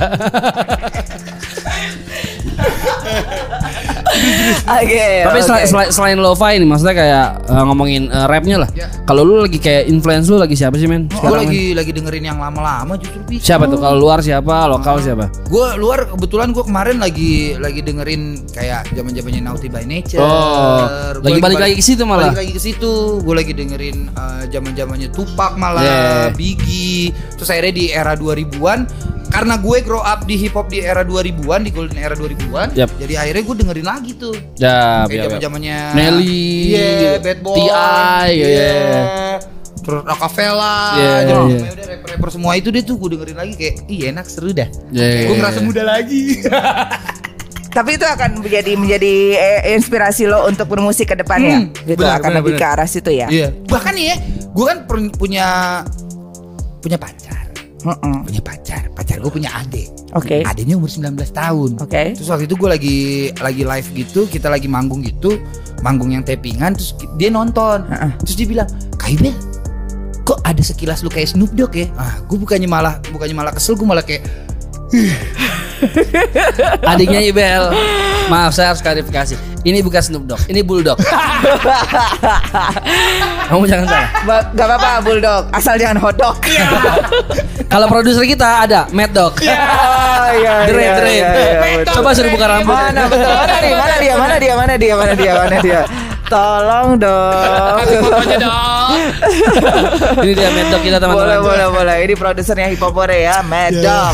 Oke. Tapi oke. sel- sel- selain lo-fi ini maksudnya kayak eh, ngomongin eh, rapnya lah. Ya. Kalau lu lagi kayak influence lu lagi siapa sih men? Gue Sekarang, lagi lagi dengerin yang lama-lama justru bisa. Siapa tuh? Kalau luar siapa? Lokal siapa? Gue luar kebetulan gue kemarin lagi lagi dengerin kayak zaman zamannya Naughty by Nature. Oh, Gua lagi balik lagi ke situ malah. Balik lagi ke situ. Gue lagi dengerin zaman zamannya Tupac malah, Yeah. Biggie. Terus akhirnya di era 2000-an karena gue grow up di hip hop di era 2000-an, di golden era 2000-an. Yap. Jadi akhirnya gue dengerin lagi tuh. Ya, Kayak zaman zamannya Nelly, Iya, Bad Boy, T.I., iya. iya. Terus Rockefeller, Iya, jadi iya. pokoknya udah rapper-rapper semua itu deh tuh gue dengerin lagi kayak, iya enak seru dah. Iya. Gue ngerasa muda lagi. Tapi itu akan menjadi menjadi eh, inspirasi lo untuk bermusik ke depannya. Hmm, gitu benar, akan benar, lebih ke arah situ ya. Iya. Bahkan nih ya, gue kan punya punya pacar, Mm-mm. punya pacar, pacar gue punya adik. Oke. Adiknya umur 19 tahun. Oke. Terus waktu itu gue lagi lagi live gitu, kita lagi manggung gitu, manggung yang tappingan, terus dia nonton, Heeh. terus dia bilang, Kaibel, kok ada sekilas lu kayak Snoop Dogg ya? Ah, gue bukannya malah bukannya malah kesel, gue malah kayak Adiknya Ibel. Maaf saya harus klarifikasi. Ini bukan Snoop Dogg, ini Bulldog. Kamu jangan salah. Ba- Gak apa-apa bulldog, asal jangan hotdog. Kalau produser kita ada Mad Dog. Oh, iya, Dre, iya, Dre. iya, iya. Coba suruh buka rambut. Mana betul? Mana nih? Mana dia? Mana dia? Mana dia? Mana dia? Mana dia? Tolong dong. Ini dia Mad Dog kita teman-teman. boleh, boleh, boleh. Ini produsernya Hip Hop ya. Mad Dog.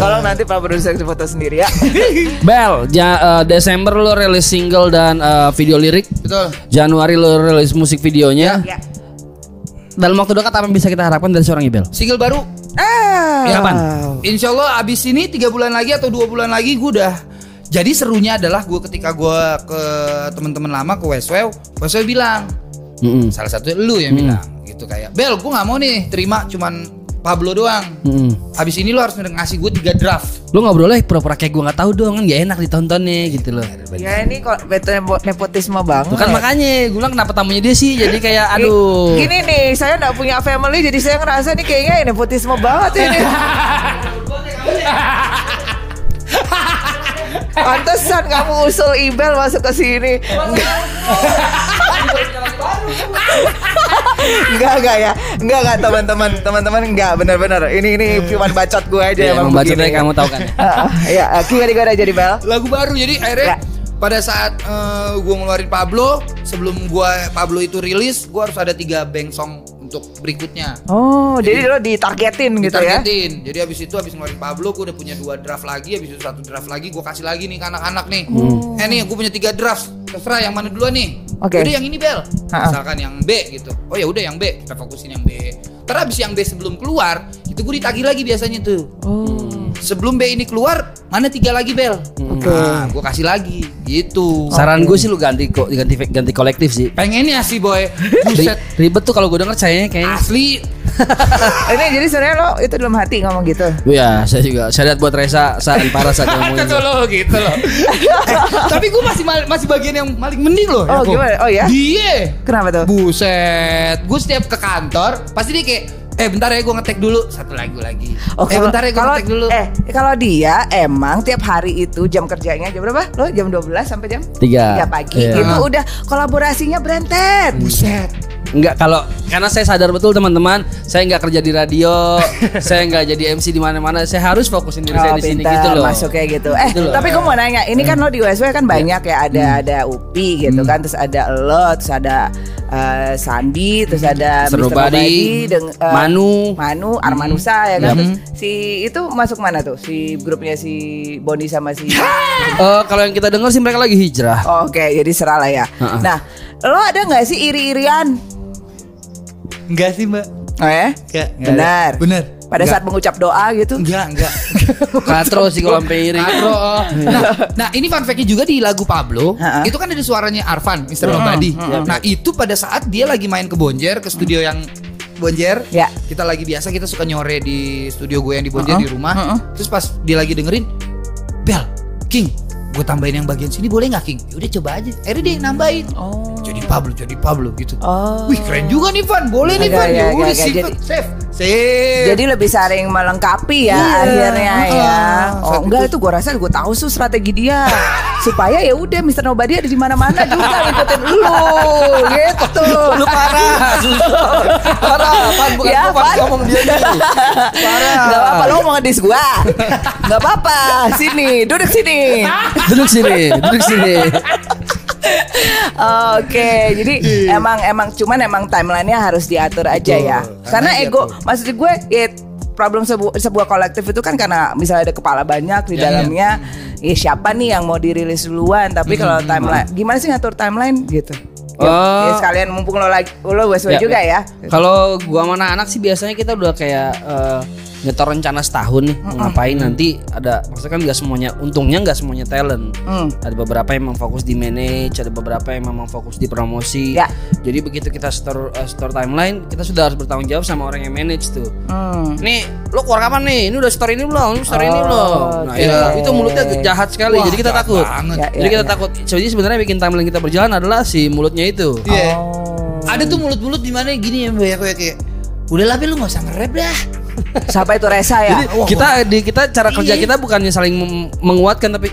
Tolong nanti Pak produser foto sendiri ya. Bel, ja- eh, Desember lo rilis single dan eh, video lirik. betul. Januari lo rilis musik videonya. ya. Dalam waktu dekat apa yang bisa kita harapkan dari seorang Ibel? Single baru Ah. Ya, kapan? Insya Allah abis ini tiga bulan lagi atau dua bulan lagi gue udah jadi serunya adalah gue ketika gue ke teman-teman lama ke Westwell, Westwell bilang Mm-mm. salah satu lu yang bilang gitu kayak Bel gue nggak mau nih terima cuman Pablo doang. Mm-mm. Habis ini lu harus ngasih gue tiga draft. Lu ngobrolnya pura-pura kayak gue nggak tahu dong kan gak enak ditonton nih gitu loh. Ya ini kok betul nepo- nepotisme banget. Tuh kan makanya gue bilang kenapa tamunya dia sih jadi kayak aduh. Gini nih, saya nggak punya family jadi saya ngerasa nih kayaknya nepotisme banget ini. Pantesan kamu usul Ibel masuk ke sini. Enggak enggak ya. Enggak enggak teman-teman. Teman-teman enggak benar-benar. Ini ini cuma bacot gue aja Ya, emang bacotnya kamu tahu kan ya? Ah, ah, Ya, gimana gimana jadi Bel? Lagu baru jadi akhirnya Ya. Pada saat gue ngeluarin Pablo sebelum gue Pablo itu rilis gue harus ada tiga bank song untuk berikutnya. Oh, jadi lo ditargetin gitu ya. Ditargetin. Jadi abis itu abis ngeluarin Pablo gue udah punya dua draft lagi Abis itu satu draft lagi gue kasih lagi nih ke anak-anak nih Eh nih gue punya tiga draft Terserah yang mana duluan nih Oke. Udah yang ini Bel Ha-ha. Misalkan yang B gitu Oh ya udah yang B Kita fokusin yang B Terus abis yang B sebelum keluar Itu gue ditagih lagi biasanya tuh Oh. Sebelum B ini keluar Mana tiga lagi Bel Nah gue kasih lagi Gitu Saran gue sih lu ganti kok ganti ganti kolektif sih. Pengennya sih boy Buset ribet tuh kalau gue denger kayaknya kayaknya. Asli Ini jadi sebenarnya lo itu dalam hati ngomong gitu. Ya, saya juga. Saya lihat buat Reza saat parah saat dia ngomongin. Gitu loh, gitu. Eh, tapi gue masih masih bagian yang paling mending loh. Oh, Yakob. gimana? Oh, ya? Dia. Kenapa tuh? Buset, gue setiap ke kantor pasti dia kayak, eh bentar ya gue ngetek dulu satu lagu lagi. Oh, eh kalau- bentar ya gue kalau ngetek dulu. Eh, kalau dia emang tiap hari itu jam kerjanya jam berapa? Lo jam 12 sampai jam Tiga. 3 pagi Iya. gitu udah kolaborasinya berentet. Buset. Enggak kalau karena saya sadar betul teman-teman, saya nggak kerja di radio, saya nggak jadi MC di mana-mana, saya harus fokusin diri saya Oh, di sini gitu loh. masuk kayak gitu. Eh, Gitu tapi gue mau nanya, ini kan lo di USW kan banyak ya ada ada Upi gitu kan, terus ada lo, terus ada eh, Sandi, terus ada Mr. Mr. Deng- eh, Manu. Manu, Armanusa ya kan. Yap. Terus si itu masuk mana tuh? Si grupnya si Boni sama si Eh, kalau yang kita dengar sih mereka lagi hijrah. Oh, Oke, jadi serah lah ya. Ha-ha. Nah, lo ada nggak sih iri-irian? Enggak sih mbak. Oh ya? Enggak. Benar. Bener. Pada saat mengucap doa gitu? Enggak, enggak. Katro sih kalau sampai iri. Katro, oh. Nah, nah, ini fun fact-nya juga di lagu Pablo, itu kan ada suaranya Arvan, Mr. Nobody. Nah, itu pada saat dia lagi main ke Bonjer, ke studio yang Bonjer. Ya. Kita lagi biasa kita suka nyore di studio gue yang di Bonjer Ha-ha. di rumah. Ha-ha. Terus pas dia lagi dengerin, Bel, King, gue tambahin yang bagian sini boleh nggak King? Ya udah coba aja. Akhirnya dia nambahin. Oh. jadi Pablo jadi Pablo gitu. Oh. wih keren juga nih Van. Boleh nih Van. ya udah jadi- save. Save. Jadi lebih saling melengkapi ya Iya. akhirnya ya. Heeh. Oh Saat enggak itu gue rasa gue tahu tuh strategi dia. Supaya ya udah Mister Nobody ada di mana-mana juga ngikutin lu. Gitu. Lu parah, parah. Pan bukan Ya, gua, Pan ngomong dia nih. Parah. Gak apa-apa lo mau ngedis gua Gak apa-apa Sini Duduk sini Duduk sini, duduk sini. Oke Jadi emang Emang Cuman emang timelinenya harus diatur aja Betul. ya Karena Karena iya ego tuh. Maksud gue ya, Problem sebu sebuah kolektif itu kan karena misalnya ada kepala banyak di Ya, dalamnya, ya siapa nih yang mau dirilis duluan? Tapi kalau timeline, gimana sih ngatur timeline gitu? Ya, Oh. ya sekalian mumpung lo lagi, lo wes Ya, juga ya. Kalau gua sama anak-anak sih biasanya kita udah kayak eh, nyetor rencana setahun nih mau ngapain nanti ada maksudnya kan nggak semuanya untungnya nggak semuanya talent Hmm. ada beberapa yang memang fokus di manage ada beberapa yang memang fokus di promosi Ya. jadi begitu kita store eh, store timeline kita sudah harus bertanggung jawab sama orang yang manage tuh Hmm. nih lo keluar kapan nih ini udah store ini belum ini store ini Oh, belum nah oke. itu, itu mulutnya jahat sekali Wah, jadi kita takut banget. Ya, jadi ya, kita ya. takut jadi sebenarnya bikin timeline kita berjalan adalah si mulutnya itu Iya. Oh. ada tuh mulut-mulut di mana gini ya mbak ya kayak udah lah lu nggak usah nge-rap dah Siapa itu Resa ya? Jadi kita di kita cara kerja Iya. kita bukannya saling menguatkan tapi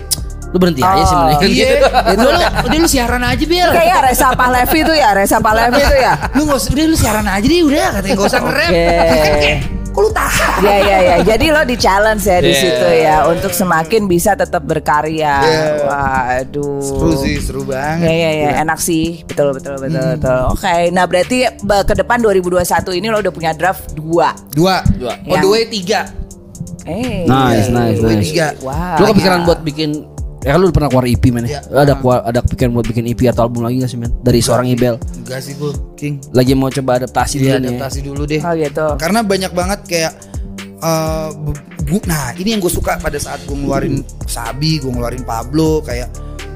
lu berhenti aja sih Oh, mendingan iya gitu. udah lu udah lu siaran aja Bil Kayak Resa Pahlevi itu ya, Resa Pahlevi itu ya. lu nggak usah udah lu siaran aja deh udah katanya nggak usah nge-rap Oke. kan kayak kok lu tahan Ya ya ya. Jadi lo di challenge ya di Yeah. situ ya untuk semakin bisa tetap berkarya. Yeah. Waduh. seru sih seru Ya banget ya ya, enak sih. Betul betul betul betul. Oke, nah berarti ke depan 2021 ini lo udah punya draft 2. dua Dua. oh Yang- dua tiga Eh. Nice, nice, dua nice. tiga Wow. Lu kepikiran buat bikin ya kan lu pernah keluar EP men ya? Ada keluar, ada kepikiran buat bikin EP atau album lagi gak sih men? Dari seorang Ibel enggak sih gua King Lagi mau coba adaptasi dulu nih. adaptasi dulu deh Oh gitu. karena banyak banget kayak eh, bu- bu- nah ini yang gue suka pada saat gue ngeluarin Sabi gue ngeluarin Pablo kayak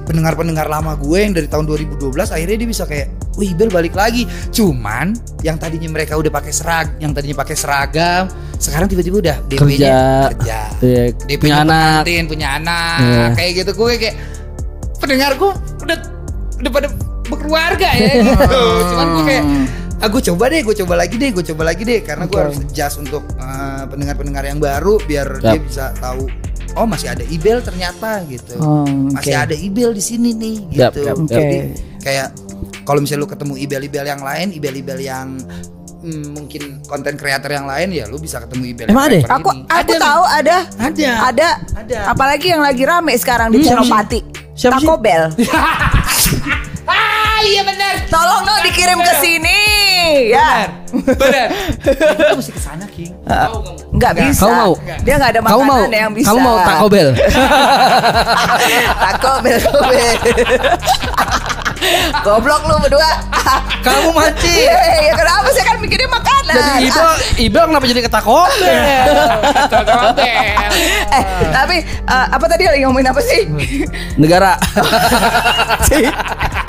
pendengar-pendengar lama gue yang dari tahun 2012 akhirnya dia bisa kayak wih Bel balik lagi cuman yang tadinya mereka udah pakai serag yang tadinya pakai seragam sekarang tiba-tiba udah DP-nya Kerja. kerja Iya, DP punya anak. pengantin, punya anak Iya. kayak gitu gue kayak pendengarku udah udah pada berkeluarga ya gitu. cuman gue kayak ah gue coba deh gue coba lagi deh gue coba lagi deh karena gue Oke. harus adjust untuk eh, pendengar-pendengar yang baru biar Yap. dia bisa tahu oh masih ada Ibel ternyata gitu Oh, masih oke. ada Ibel di sini nih gitu yap, yap. jadi Oke. kayak kalau misalnya lu ketemu Ibel-Ibel yang lain Ibel-Ibel yang hmm, mungkin konten kreator yang lain ya lu bisa ketemu Ibel Emang ada Aku ini. aku Ada, tahu ada. Ada. Ada. Ada. Apalagi yang lagi rame sekarang di Hmm, Senopati. Siapa Taco sih? Bell. ah iya benar Tolong dong dikirim ke sini. Ya. benar kita mesti ke sana King Nggak bisa. Kamu mau? Dia nggak ada makanan mau? yang bisa. Kamu mau Taco Bell? Taco Bell. Taco Bell. Goblok lu berdua. Kamu mancing. Iya, kenapa sih kan mikirnya makanan? Jadi Ibel, Ibel kenapa jadi ke Taco Bell? eh, tapi eh, apa tadi lagi ngomongin apa sih? Negara.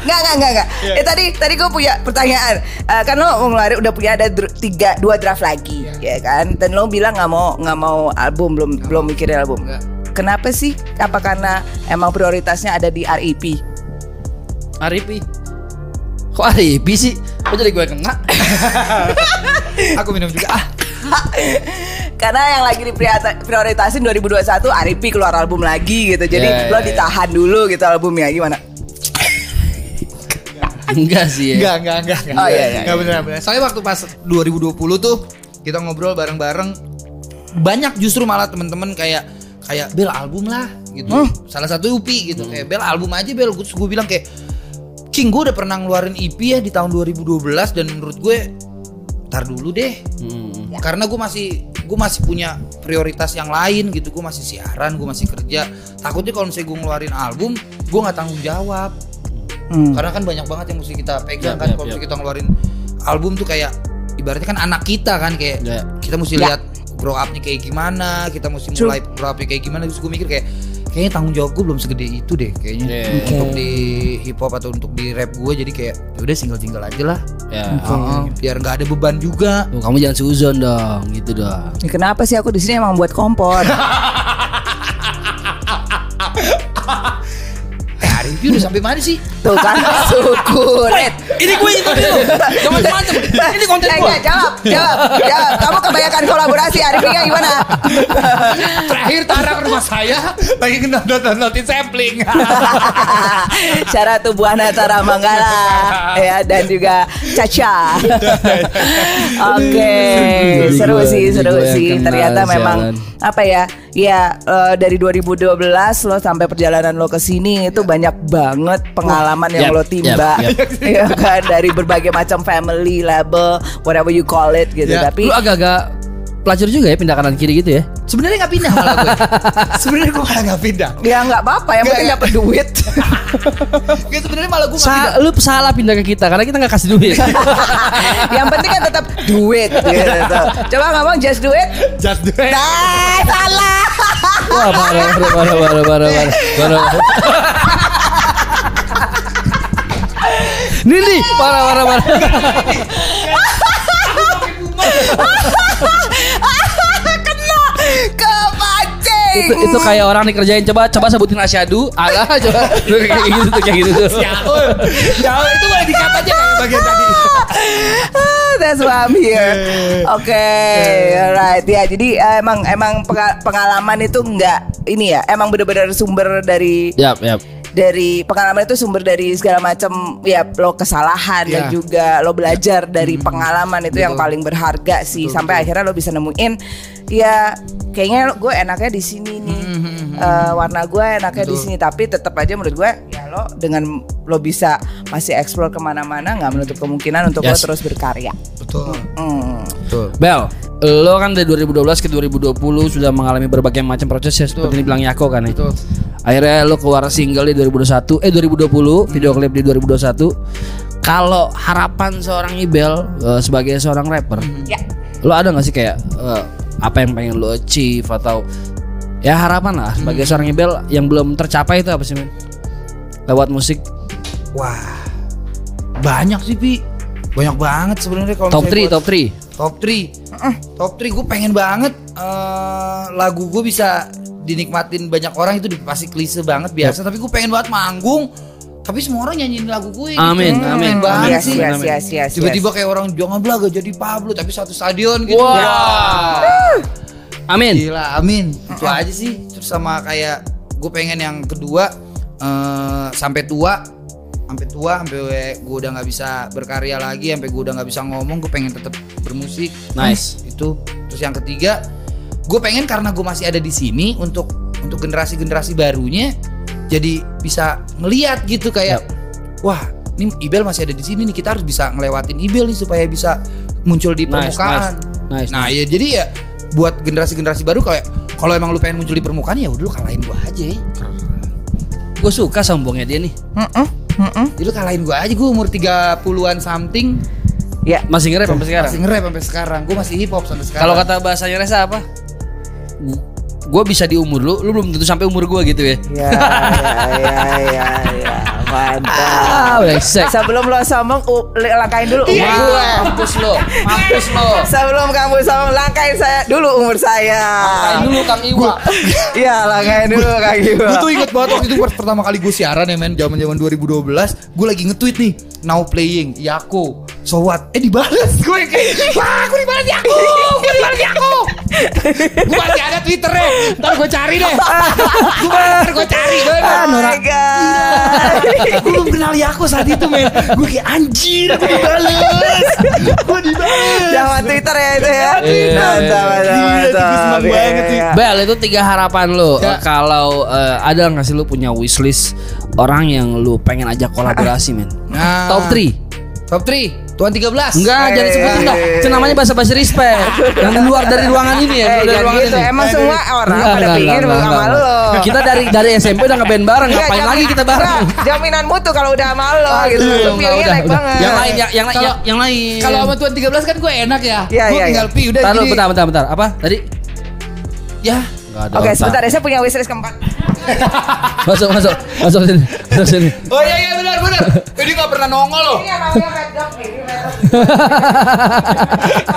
Nggak, nggak, nggak, nggak. Eh tadi tadi gue punya pertanyaan. Eh, kan lo mau ngeluarin udah punya ada dr- tiga dua draft lagi, ya kan? Dan lo bilang nggak mau nggak mau album belum belum mikirin album. Nggak. Kenapa sih? Apa karena emang prioritasnya ada di E REP? Aripi. Kok Aripi sih? Kok jadi gue kena? aku minum juga ah Karena yang lagi diprioritasin 2021 REP keluar album lagi gitu. Jadi Ya, lo ya, ya. ditahan dulu gitu albumnya gimana? Enggak sih ya. Enggak, enggak, enggak. Oh, iya, iya, Enggak benar, benar. Soalnya waktu pas 2020 tuh kita ngobrol bareng-bareng banyak justru malah temen-temen kayak kayak Bel album lah gitu. Salah satu Upi gitu kayak Bel album aja Bel. Gue gue bilang kayak King gue udah pernah ngeluarin EP ya di tahun 2012 dan menurut gue tar dulu deh. Hmm. Karena gue masih gue masih punya prioritas yang lain gitu. Gue masih siaran, gue masih kerja. Takutnya kalau misalnya gue ngeluarin album, gue nggak tanggung jawab Hmm. karena kan banyak banget yang mesti kita pegang Yap, kan yap, kalau misalnya kita ngeluarin album tuh kayak ibaratnya kan anak kita kan kayak Ya. kita mesti Ya. lihat grow up-nya kayak gimana kita mesti True. mulai grow up-nya kayak gimana terus gue mikir kayak kayaknya tanggung jawab gue belum segede itu deh kayaknya Ya. Oke. untuk di hip hop atau untuk di rap gue jadi kayak ya udah single single aja lah Ya. Heeh, biar nggak ada beban juga Tuh, kamu jangan suzon dong, gitu dong. Ya, Kenapa sih aku di sini emang buat kompor? Pi udah sampai mana sih? Tuh kan syukurin. Ini gue itu dulu. Jangan macam-macam. Ini konten Eh, gue. enggak, jawab, jawab, jawab. Kamu kebanyakan kolaborasi Arifin gimana? Terakhir Tara ke rumah saya lagi nonton nonton sampling. Cara tubuhan Tara Manggala ya dan juga Caca. Oke, seru sih, seru sih. Ternyata memang apa ya? Ya eh, dari 2012 lo sampai perjalanan lo ke sini itu banyak banget pengalaman yang Yap, lo timba. yap, ya kan dari berbagai macam family label, whatever you call it gitu. Ya, Tapi Lu agak-agak pelacur juga ya pindah kanan kiri gitu ya. Sebenarnya nggak pindah malah gue. Sebenarnya gue malah nggak pindah. ya nggak apa-apa, yang penting dapat duit. Gak sebenarnya malah gue. Sa lu salah pindah ke kita karena kita nggak kasih duit. yang penting kan tetap duit gitu. Coba ngomong just do it. Just do it. Nah, salah. Wah, parah, parah, parah, parah, parah, parah, parah. Nih nih, parah, parah, parah. Itu itu kayak orang dikerjain coba coba sebutin asyadu alah coba kayak gitu tuh kayak gitu tuh Jauh, jauh itu boleh dikat aja kayak bagian tadi. Ah, That's why I'm here. Oke, alright ya. Jadi eh, emang emang penga- pengalaman itu enggak ini ya. Emang bener-bener sumber dari yap yap dari pengalaman itu sumber dari segala macam ya lo kesalahan dan Ya. juga lo belajar dari pengalaman itu yang paling berharga sih sampai akhirnya lo bisa nemuin ya kayaknya gue enaknya di sini nih Eh, warna gue enaknya di sini tapi tetap aja menurut gue ya lo dengan lo bisa masih explore ke mana-mana nggak menutup kemungkinan untuk lo Yes. terus berkarya. Betul. Hmm. Betul. Bel lo kan dari 2012 ke 2020 sudah mengalami berbagai macam proses ya seperti ini bilang Yako kan ya Betul. Akhirnya lo keluar single di 2021 eh 2020 video klip di 2021 kalau harapan seorang Ibel eh, sebagai seorang rapper Ya. lo ada gak sih kayak eh, apa yang pengen lo achieve atau ya harapan lah sebagai seorang Ibel yang belum tercapai itu apa sih men lewat musik. Wah. Banyak sih, Pi. Banyak banget sebenarnya kalau top 3 misalnya buat- top 3 Top 3 Top 3 gue pengen banget eh, Lagu gue bisa dinikmatin banyak orang itu pasti klise banget biasa. Tapi gue pengen banget manggung Tapi semua orang nyanyiin lagu gue gitu. Amin, Hmm, amin, banget Yes, sih yes, yes, yes, Tiba-tiba yes. kayak orang jangan belaga jadi Pablo Tapi satu stadion gitu. Wah. amin. Gila amin. Itu aja sih. Terus sama kayak Gue pengen yang kedua eh, Sampai tua. Sampai tua sampai gue udah nggak bisa berkarya lagi sampai gue udah nggak bisa ngomong gue pengen tetap bermusik. Nice. itu. Terus yang ketiga gue pengen karena gue masih ada di sini untuk untuk generasi generasi barunya jadi bisa ngeliat gitu kayak wah ini Ibel masih ada di sini nih kita harus bisa ngelewatin Ibel nih supaya bisa muncul di Nice, permukaan. nice, nice, nah ya jadi ya buat generasi generasi baru kayak kalau emang lu pengen muncul di permukaan ya udah lu kalahin gue aja gue suka sombongnya dia nih. Mm-mm, mm-mm. Jadi lu kalahin gue aja gue umur 30-an something. Ya. masih nge-rap sampai sekarang? Masih nge-rap sampai sekarang. Gue masih hip hop sampai sekarang. Kalau kata bahasanya Reza apa? Gue bisa di umur lu, lu belum tentu sampai umur gue gitu ya. Ya, ya, ya, ya, ya. Mantap. Ah. Sebelum lo sombong, langkain dulu umur Wah, gue. mampus lo, mampus lo. Sebelum kamu sombong, langkain saya dulu umur saya. Kain dulu Kang Iwa. Iya, langkain dulu Kang Iwa. Gue tuh inget banget waktu itu pertama kali gue siaran ya men zaman zaman 2012 Gue lagi nge-tweet nih Now playing Yako So what Eh dibales Gue kayak Wah gue dibales Yako Gue dibales Yako Gue masih ada twitternya Ntar gue cari deh Gue ntar gue cari Oh bener my god. Gue belum kenal Yako saat itu men Gue kayak anjir Gue dibales Gue dibales Zaman Twitter ya itu ya. Iya. Mantap, seneng Iya, banget sih. iya. Bel itu tiga harapan lu. Ya. Eh, Kalau eh, ada nggak sih lu punya wishlist orang yang lu pengen ajak kolaborasi men? Nah. Top 3 Top 3 Tuan 13 Enggak, jangan sebutin dah. Itu namanya bahasa-bahasa respect. Yang luar dari ruangan ini ya, Eh, di luar dari ruangan gitu. ini. Emang semua orang Enggak, pada enggak, pikir enggak, sama enggak, lo. Kita dari dari SMP udah ngeband bareng, Enggak, ngapain jamin- lagi kita bareng? enggak, Jaminan mutu kalau udah sama lo gitu. Aduh, Lu enggak, feelingnya udah, naik udah. banget. Yang lain, yang, yang, lain, Kalau- yang, yang lain. Kalau sama Tuan 13 kan gue enak ya Iya, Gue iya, tinggal iya. pi Udah Bentar, jadi bentar, bentar, bentar. Apa tadi? Ya Enggak ada. Oke, otak. sebentar ya. Saya punya wishlist keempat. Masuk, masuk, masuk sini, masuk sini. Oh iya iya benar benar Ini gak pernah nongol loh Ini yang namanya Red Dog nih.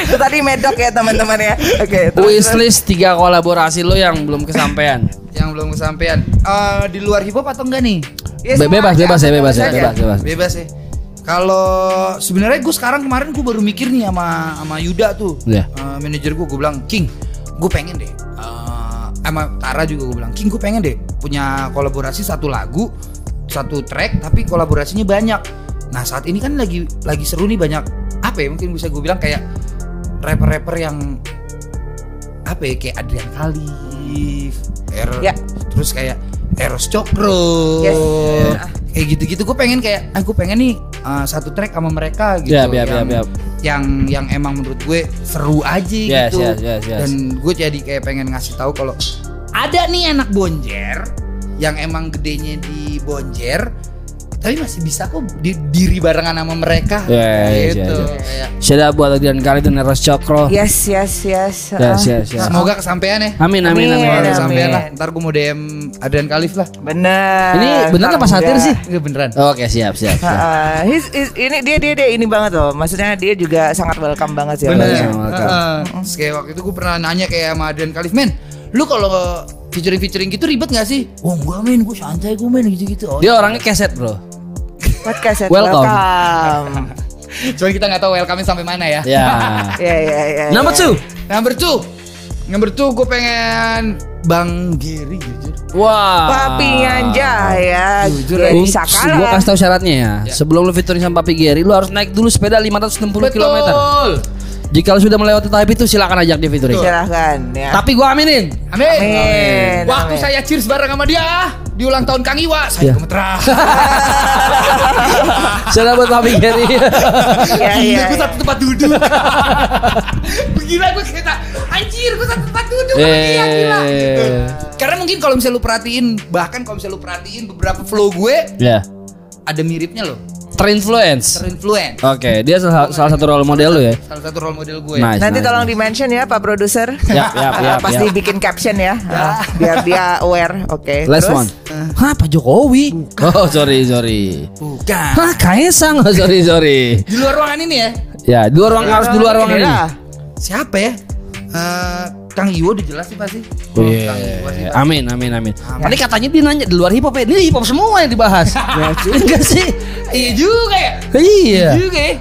Itu tadi medok ya teman-teman ya. Oke. terus. Wishlist tiga kolaborasi lo yang belum kesampaian. Yang belum kesampaian. Eh, di luar hip hop atau enggak nih? Ya, Be- semua bebas, aja, bebas ya, bebas ya, aja. bebas, bebas. Bebas ya. Kalau sebenarnya gue sekarang kemarin gue baru mikir nih sama sama Yuda tuh, Iya. Eh, manajer gue, gue bilang King, gue pengen deh, eh, sama Tara juga gue bilang King, gue pengen deh punya kolaborasi satu lagu, satu track, tapi kolaborasinya banyak. Nah saat ini kan lagi lagi seru nih banyak apa ya mungkin bisa gue bilang kayak rapper-rapper yang apa ya kayak Adrian Khalif, Er, Ya. terus kayak Eros Cokro, Yes. kayak gitu-gitu. Gue pengen kayak, ah gue pengen nih uh, satu track sama mereka gitu, Yap, yap, yang, yap, yap. yang yang emang menurut gue seru aja Yes, gitu. yes, yes, yes. Dan gue jadi kayak pengen ngasih tahu kalau ada nih anak bonjer yang emang gedenya di bonjer, tapi masih bisa kok di, diri barengan sama mereka. Ya, ya, gitu. ya, ya. Kayak, Shout out buat Adrian Kali dan Eros Cokro. Yes, yes, yes. Yes, Ah. yes, yes. Semoga kesampaian ya. Amin, amin, amin. Amin, Semoga amin. kesampaian lah. Ntar gue mau DM Adrian Khalif lah. Bener. Ini bener apa satir Enggak. sih? Iya beneran. Oke, siap, siap. siap. Ah, he's- he's- ini dia dia dia ini banget loh. Maksudnya dia juga sangat welcome banget sih. Bener. Kak. Heeh. Terus kayak waktu itu gue pernah nanya kayak sama Adrian Khalif, men, lu kalau featuring featuring gitu ribet gak sih? Oh enggak men, gue santai gue men gitu-gitu. Oh, Dia orangnya keset, Bro. Podcast ya, Welcome. welcome. Cuman kita nggak tahu welcome sampai mana ya. Ya. Ya ya ya. Number two. Number two, number two gue pengen Bang Giri jujur. Wah. Papi Anja ya. Jujur, Gary Untuk- Sakala. Gua kasih tahu syaratnya ya. Sebelum lu featuring sama Papi Gary, lu harus naik dulu sepeda 560 km. Jika lu sudah melewati tahap itu silakan ajak dia featuring. Silahkan ya. Tapi gua aminin. Amin. Amin. Waktu Amin. saya cheers bareng sama dia di ulang tahun Kang Iwa, saya Iya. gemeteran. Sudah buat Gary. Iya Gila, iya. gue satu tempat duduk. Gila gue kata anjir gue satu tempat duduk sama dia gila. Gitu. Eh. Karena mungkin kalau misalnya lu perhatiin, bahkan kalau misalnya lu perhatiin beberapa flow gue Ya. ada miripnya loh. Terinfluence. Terinfluence. Oke, dia salah, salah satu role model lu ya. Salah satu role model gue. Nice. Nanti nice, tolong nice. di mention ya Pak Produser. Yap, yap, yap, Pas yap. dibikin caption ya. Ah, Biar dia aware. Oke. Last Terus? one. Hah, Pak Jokowi? Oh, sorry, sorry. Bukan. Hah, Kaisang? Oh, sorry, sorry. Di luar ruangan ini ya. Ya, di luar ruang harus di luar ruangan Ini. Siapa ya? Eh, Kang Iwo udah jelas sih pasti. Oh, Kang iya, Iwo sih iya. pasti. Amin, amin, amin. Tadi katanya dia nanya di luar hip hop ya. Ini hip hop semua yang dibahas. Enggak sih? Iya juga ya. Iya. Juga ya.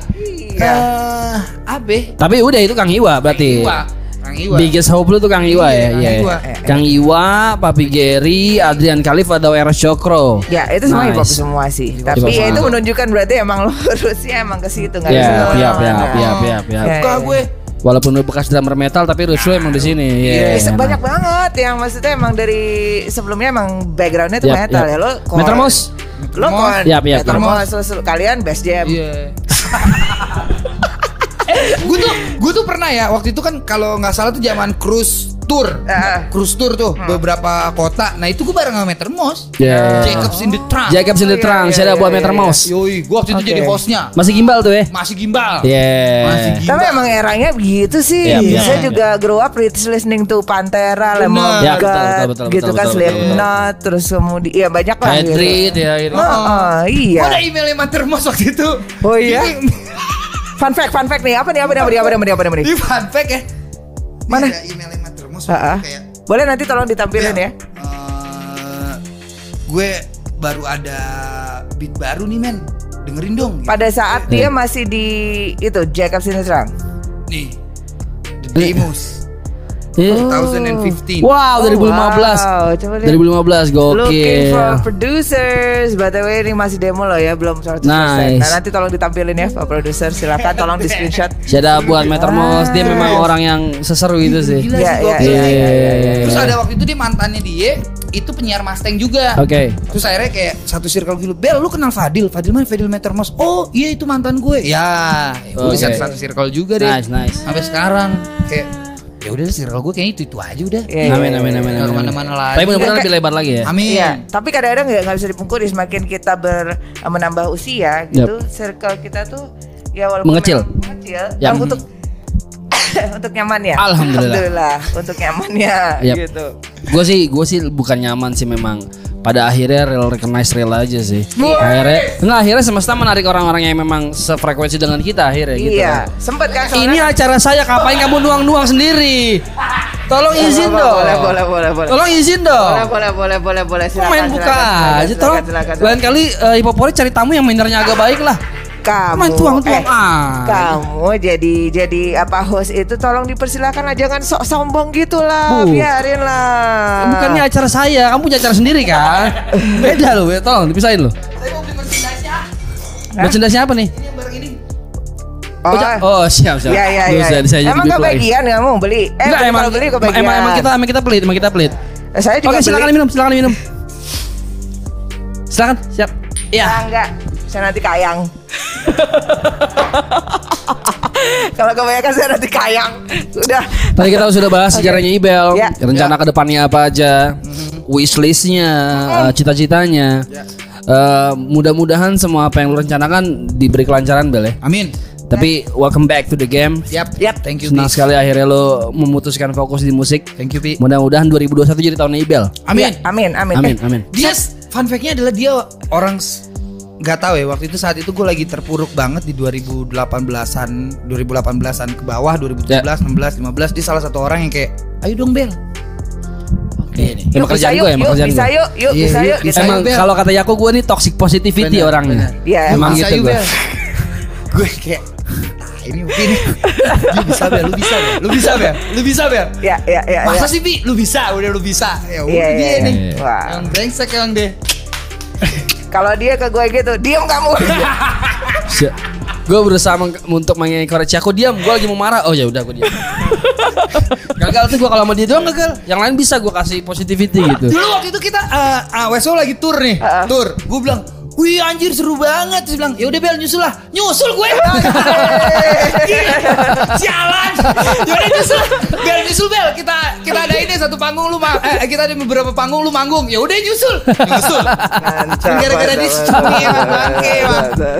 Eh, Abe. Tapi udah itu Kang Iwa berarti. Iwa. Kang Iwa. Biggest hope lu tuh Kang Iwa Iya, ya. Kang Iya. Iwa. Kang Iwa, Papi Gary, Adrian Khalif ada Eros Cokro. Ya itu semua hip hop Nice. semua sih. hop Tapi ya itu menunjukkan berarti emang lo harusnya emang ke situ nggak Ya, bisa siap, ke mana-mana. siap, siap, siap, siap. Ya, Suka ya. gue. Walaupun lu bekas drummer metal tapi lu emang di sini. Iya. Iya, banyak banget yang maksudnya emang dari sebelumnya emang backgroundnya tuh Yap, metal yap. ya lo. kon- Metromos. Lo kon. Yap, yap, Metromos, terus kalian best jam. Iya. gue tuh gue tuh pernah ya waktu itu kan kalau nggak salah tuh zaman cruise tour, Ah. cruise tour tuh beberapa kota. Nah itu gue bareng sama Metermos, Ya. Jacobs in the Trunk. Jacobs in the Oh, iya, Trunk, iya, saya iya, buat iya, Meter. Mouse. Yoi, gue waktu itu Oke. jadi hostnya. Masih gimbal tuh ya? Masih gimbal. Yeah. Masih gimbal. Tapi emang eranya begitu sih. Yap, yap, Saya juga grow up with listening to Pantera. Lemon Ya, betul, betul, betul, gitu betul, kan betul, Slipknot, terus kemudian ya banyak lah gitu. Hatred ya gitu. Oh, oh, iya. Gue ada emailnya Metermos waktu itu. Oh iya? Fun fact, fun fact nih. Apa nih? Apa nih? Apa nih? Apa nih? Apa nih? Apa nih? Apa nih? ini fun fact ya. Ini Mana? ada emailnya Metermos Ah, ah. kayak Boleh nanti tolong ditampilin ya. eh, gue baru ada beat baru nih men. Dengerin dong. gitu. Pada saat dia masih di itu Jacob Sinetron. Nih. The Demos. Eh. 2015. Wow, Oh, 2015. wow. Coba lihat. 2015 Looking gokil. for producers. By the way ini masih demo loh ya, belum 100%. Nice. Nah, nanti tolong ditampilin ya Pak produser. Silakan tolong di screenshot. Saya buat Metermos, dia memang orang yang seseru itu sih. Gila Ya, sih ya, gokil. ya, ya, ya, ya. Terus ada waktu itu dia mantannya dia itu penyiar Mustang juga. Oke. Terus akhirnya kayak satu circle gitu. Bel, lu kenal Fadil? Fadil mana? Fadil Metermos. Oh, iya itu mantan gue. Ya, gue Oke. satu, satu circle juga deh. Nice, nice. Sampai sekarang kayak ya udah circle gue kayaknya itu itu aja udah. Iya, iya, Amin, amin, amin, Nggak amin. ke mana-mana lagi. Tapi mudah-mudahan lebih lebar lagi ya. Amin. Iya, tapi kadang-kadang nggak nggak bisa dipungkiri semakin kita ber menambah usia gitu, circle kita tuh ya walaupun Mengecil. mengecil, yang untuk untuk nyaman ya. Alhamdulillah. untuk nyamannya Yap. gitu. Gue sih, gue sih bukan nyaman sih memang. Pada akhirnya real recognize real aja sih. Akhirnya enggak akhirnya semesta menarik orang-orang yang memang sefrekuensi dengan kita akhirnya gitu. Iya, kan. sempet kan Ini acara saya kapan kamu nuang-nuang sendiri? Tolong izin boleh, dong. boleh, boleh, boleh, boleh. Tolong izin dong. boleh boleh boleh boleh boleh silakan main buka silakan, aja silakan, tolong. silakan, silakan. Lain kali uh, hipopori cari tamu yang minernya agak baik lah. Kamu Main tuang-tuang eh, ah. kamu jadi jadi apa host itu tolong dipersilakan lah jangan sok sombong gitu lah Bu. biarin lah Bukannya acara saya, kamu punya acara sendiri kan? Beda loh, ya. tolong dipisahin loh. Saya mau beli merchandise-nya. Merchandise apa nih? Ini yang barang ini. oh, ja- oh siap siap. ya ya Belum ya saya- saya jadi emang kebagian kamu beli eh Enggak kalau emang, beli kebagian emang emang kita emang kita pelit, emang kita pelit. Eh, saya juga Oke, silakan beli minum, silakan minum. Silakan, siap. ya Iya. enggak saya nanti kayang kalau kebanyakan saya nanti kayang udah Tadi kita sudah bahas sejarahnya Ibel, Ya. rencana ke depannya apa aja, wishlistnya, eh, cita-citanya. Eh, mudah-mudahan semua apa yang lu rencanakan diberi kelancaran Bel ya. Amin. Tapi welcome back to the game. Yap, Yap. Thank you, Senang Pi. sekali akhirnya lo memutuskan fokus di musik. Thank you, Pi. Mudah-mudahan 2021 jadi tahunnya Ibel. Amin. Ya, amin amin Amin, Eh, amin. Dia fun fact-nya adalah dia orang nggak tahu ya waktu itu saat itu gue lagi terpuruk banget di 2018-an 2018-an ke bawah 2017 16 15 dia salah satu orang yang kayak ayo dong Bel oke nih Emang Yuk, bisa kerjaan yuk, gue, emang yuk, bisa gue. yuk, yuk, Iya, bisa yuk, yuk, bisa bisa Emang yuk. Bel. kalau kata Yako gue nih toxic positivity Bener, orangnya. Iya, emang bisa gitu yuk gue. Bel gue kayak ah, ini mungkin lu bisa Bel lu bisa Bel lu bisa Bel lu bisa Bel Ya, ya, ya, ya. masa sih Pi lu bisa udah lu bisa ya udah Iya, dia iya, nih iya. Wah. yang brengsek emang deh Kalau dia ke gue gitu, diem kamu. gue berusaha meng- untuk mengencourage aku diam gue lagi mau marah. Oh ya udah gue diam gagal tuh gue kalau sama dia doang gagal. Yang lain bisa gue kasih positivity gitu. Dulu waktu itu kita uh, uh, Weso lagi tour nih, tour. Gue bilang, Wih anjir seru banget Terus bilang, ya udah Bel nyusul lah Nyusul gue Sialan Yaudah nyusul Bel nyusul Bel Kita kita ada ini satu panggung lu eh, Kita ada beberapa panggung lu manggung Ya udah nyusul Nyusul Gara-gara di Iya bangke.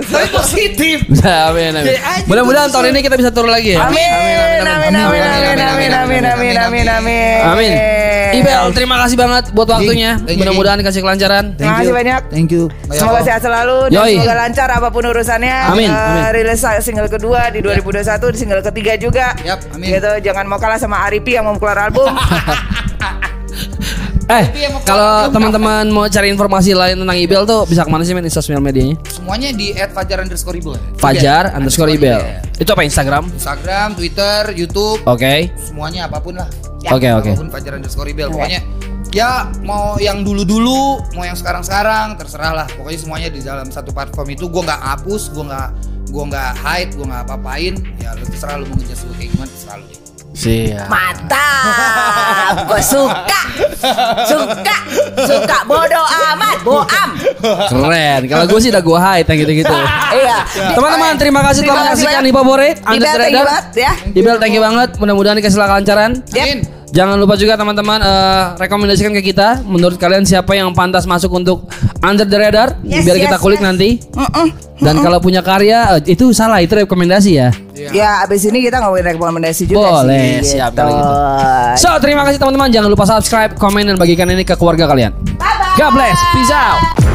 Tapi positif amin amin mudah-mudahan tahun ini kita bisa turun lagi ya Amin, amin, amin, amin, amin, amin, amin, amin, amin. Amin. Ibel, terima kasih banget buat waktunya. Mudah-mudahan dikasih kelancaran. Terima kasih banyak. Thank you Semoga sehat selalu dan Yoi. semoga lancar apa pun urusannya. Amin, Eh, amin. rilis single kedua di 2021, di single ketiga juga. Yap, amin. Gitu, jangan mau kalah sama Aripi yang mau keluar album. Eh, kalau teman-teman mau cari informasi lain tentang Ibel tuh bisa ke mana sih men di sosial medianya? Semuanya di @fajar underscore ibel Fajar Iya, underscore Ibel. iya. Itu apa Instagram? Instagram, Twitter, YouTube Oke. semuanya apa pun lah Oke oke. apa pun Fajar underscore Ibel pokoknya ya mau yang dulu dulu mau yang sekarang sekarang terserah lah pokoknya semuanya di dalam satu platform itu gue nggak hapus gue nggak gue nggak hide gue nggak apa-apain ya lu terserah lu mau lu kayak gimana terserah lu Siap. Mantap, gue suka, suka, suka. Bodoh amat, boam. Keren. Kalau gue sih udah gue hide yang gitu-gitu. Iya. Teman-teman terima kasih telah menyaksikan banyak. Hipopore Under Ibel, thank you banget ya. Ibel thank you banget. Mudah-mudahan dikasih kelancaran. Amin. Jangan lupa juga teman-teman eh, rekomendasikan ke kita menurut kalian siapa yang pantas masuk untuk Under the Radar Yes, biar yes, kita kulik yes. nanti. Dan kalau punya karya eh, itu salah itu rekomendasi ya. Ya, abis ini kita ngomongin rekomendasi juga Boleh, sih. siap kalau gitu. Gitu. So, terima kasih teman-teman. Jangan lupa subscribe, komen dan bagikan ini ke keluarga kalian. God bless. Peace out.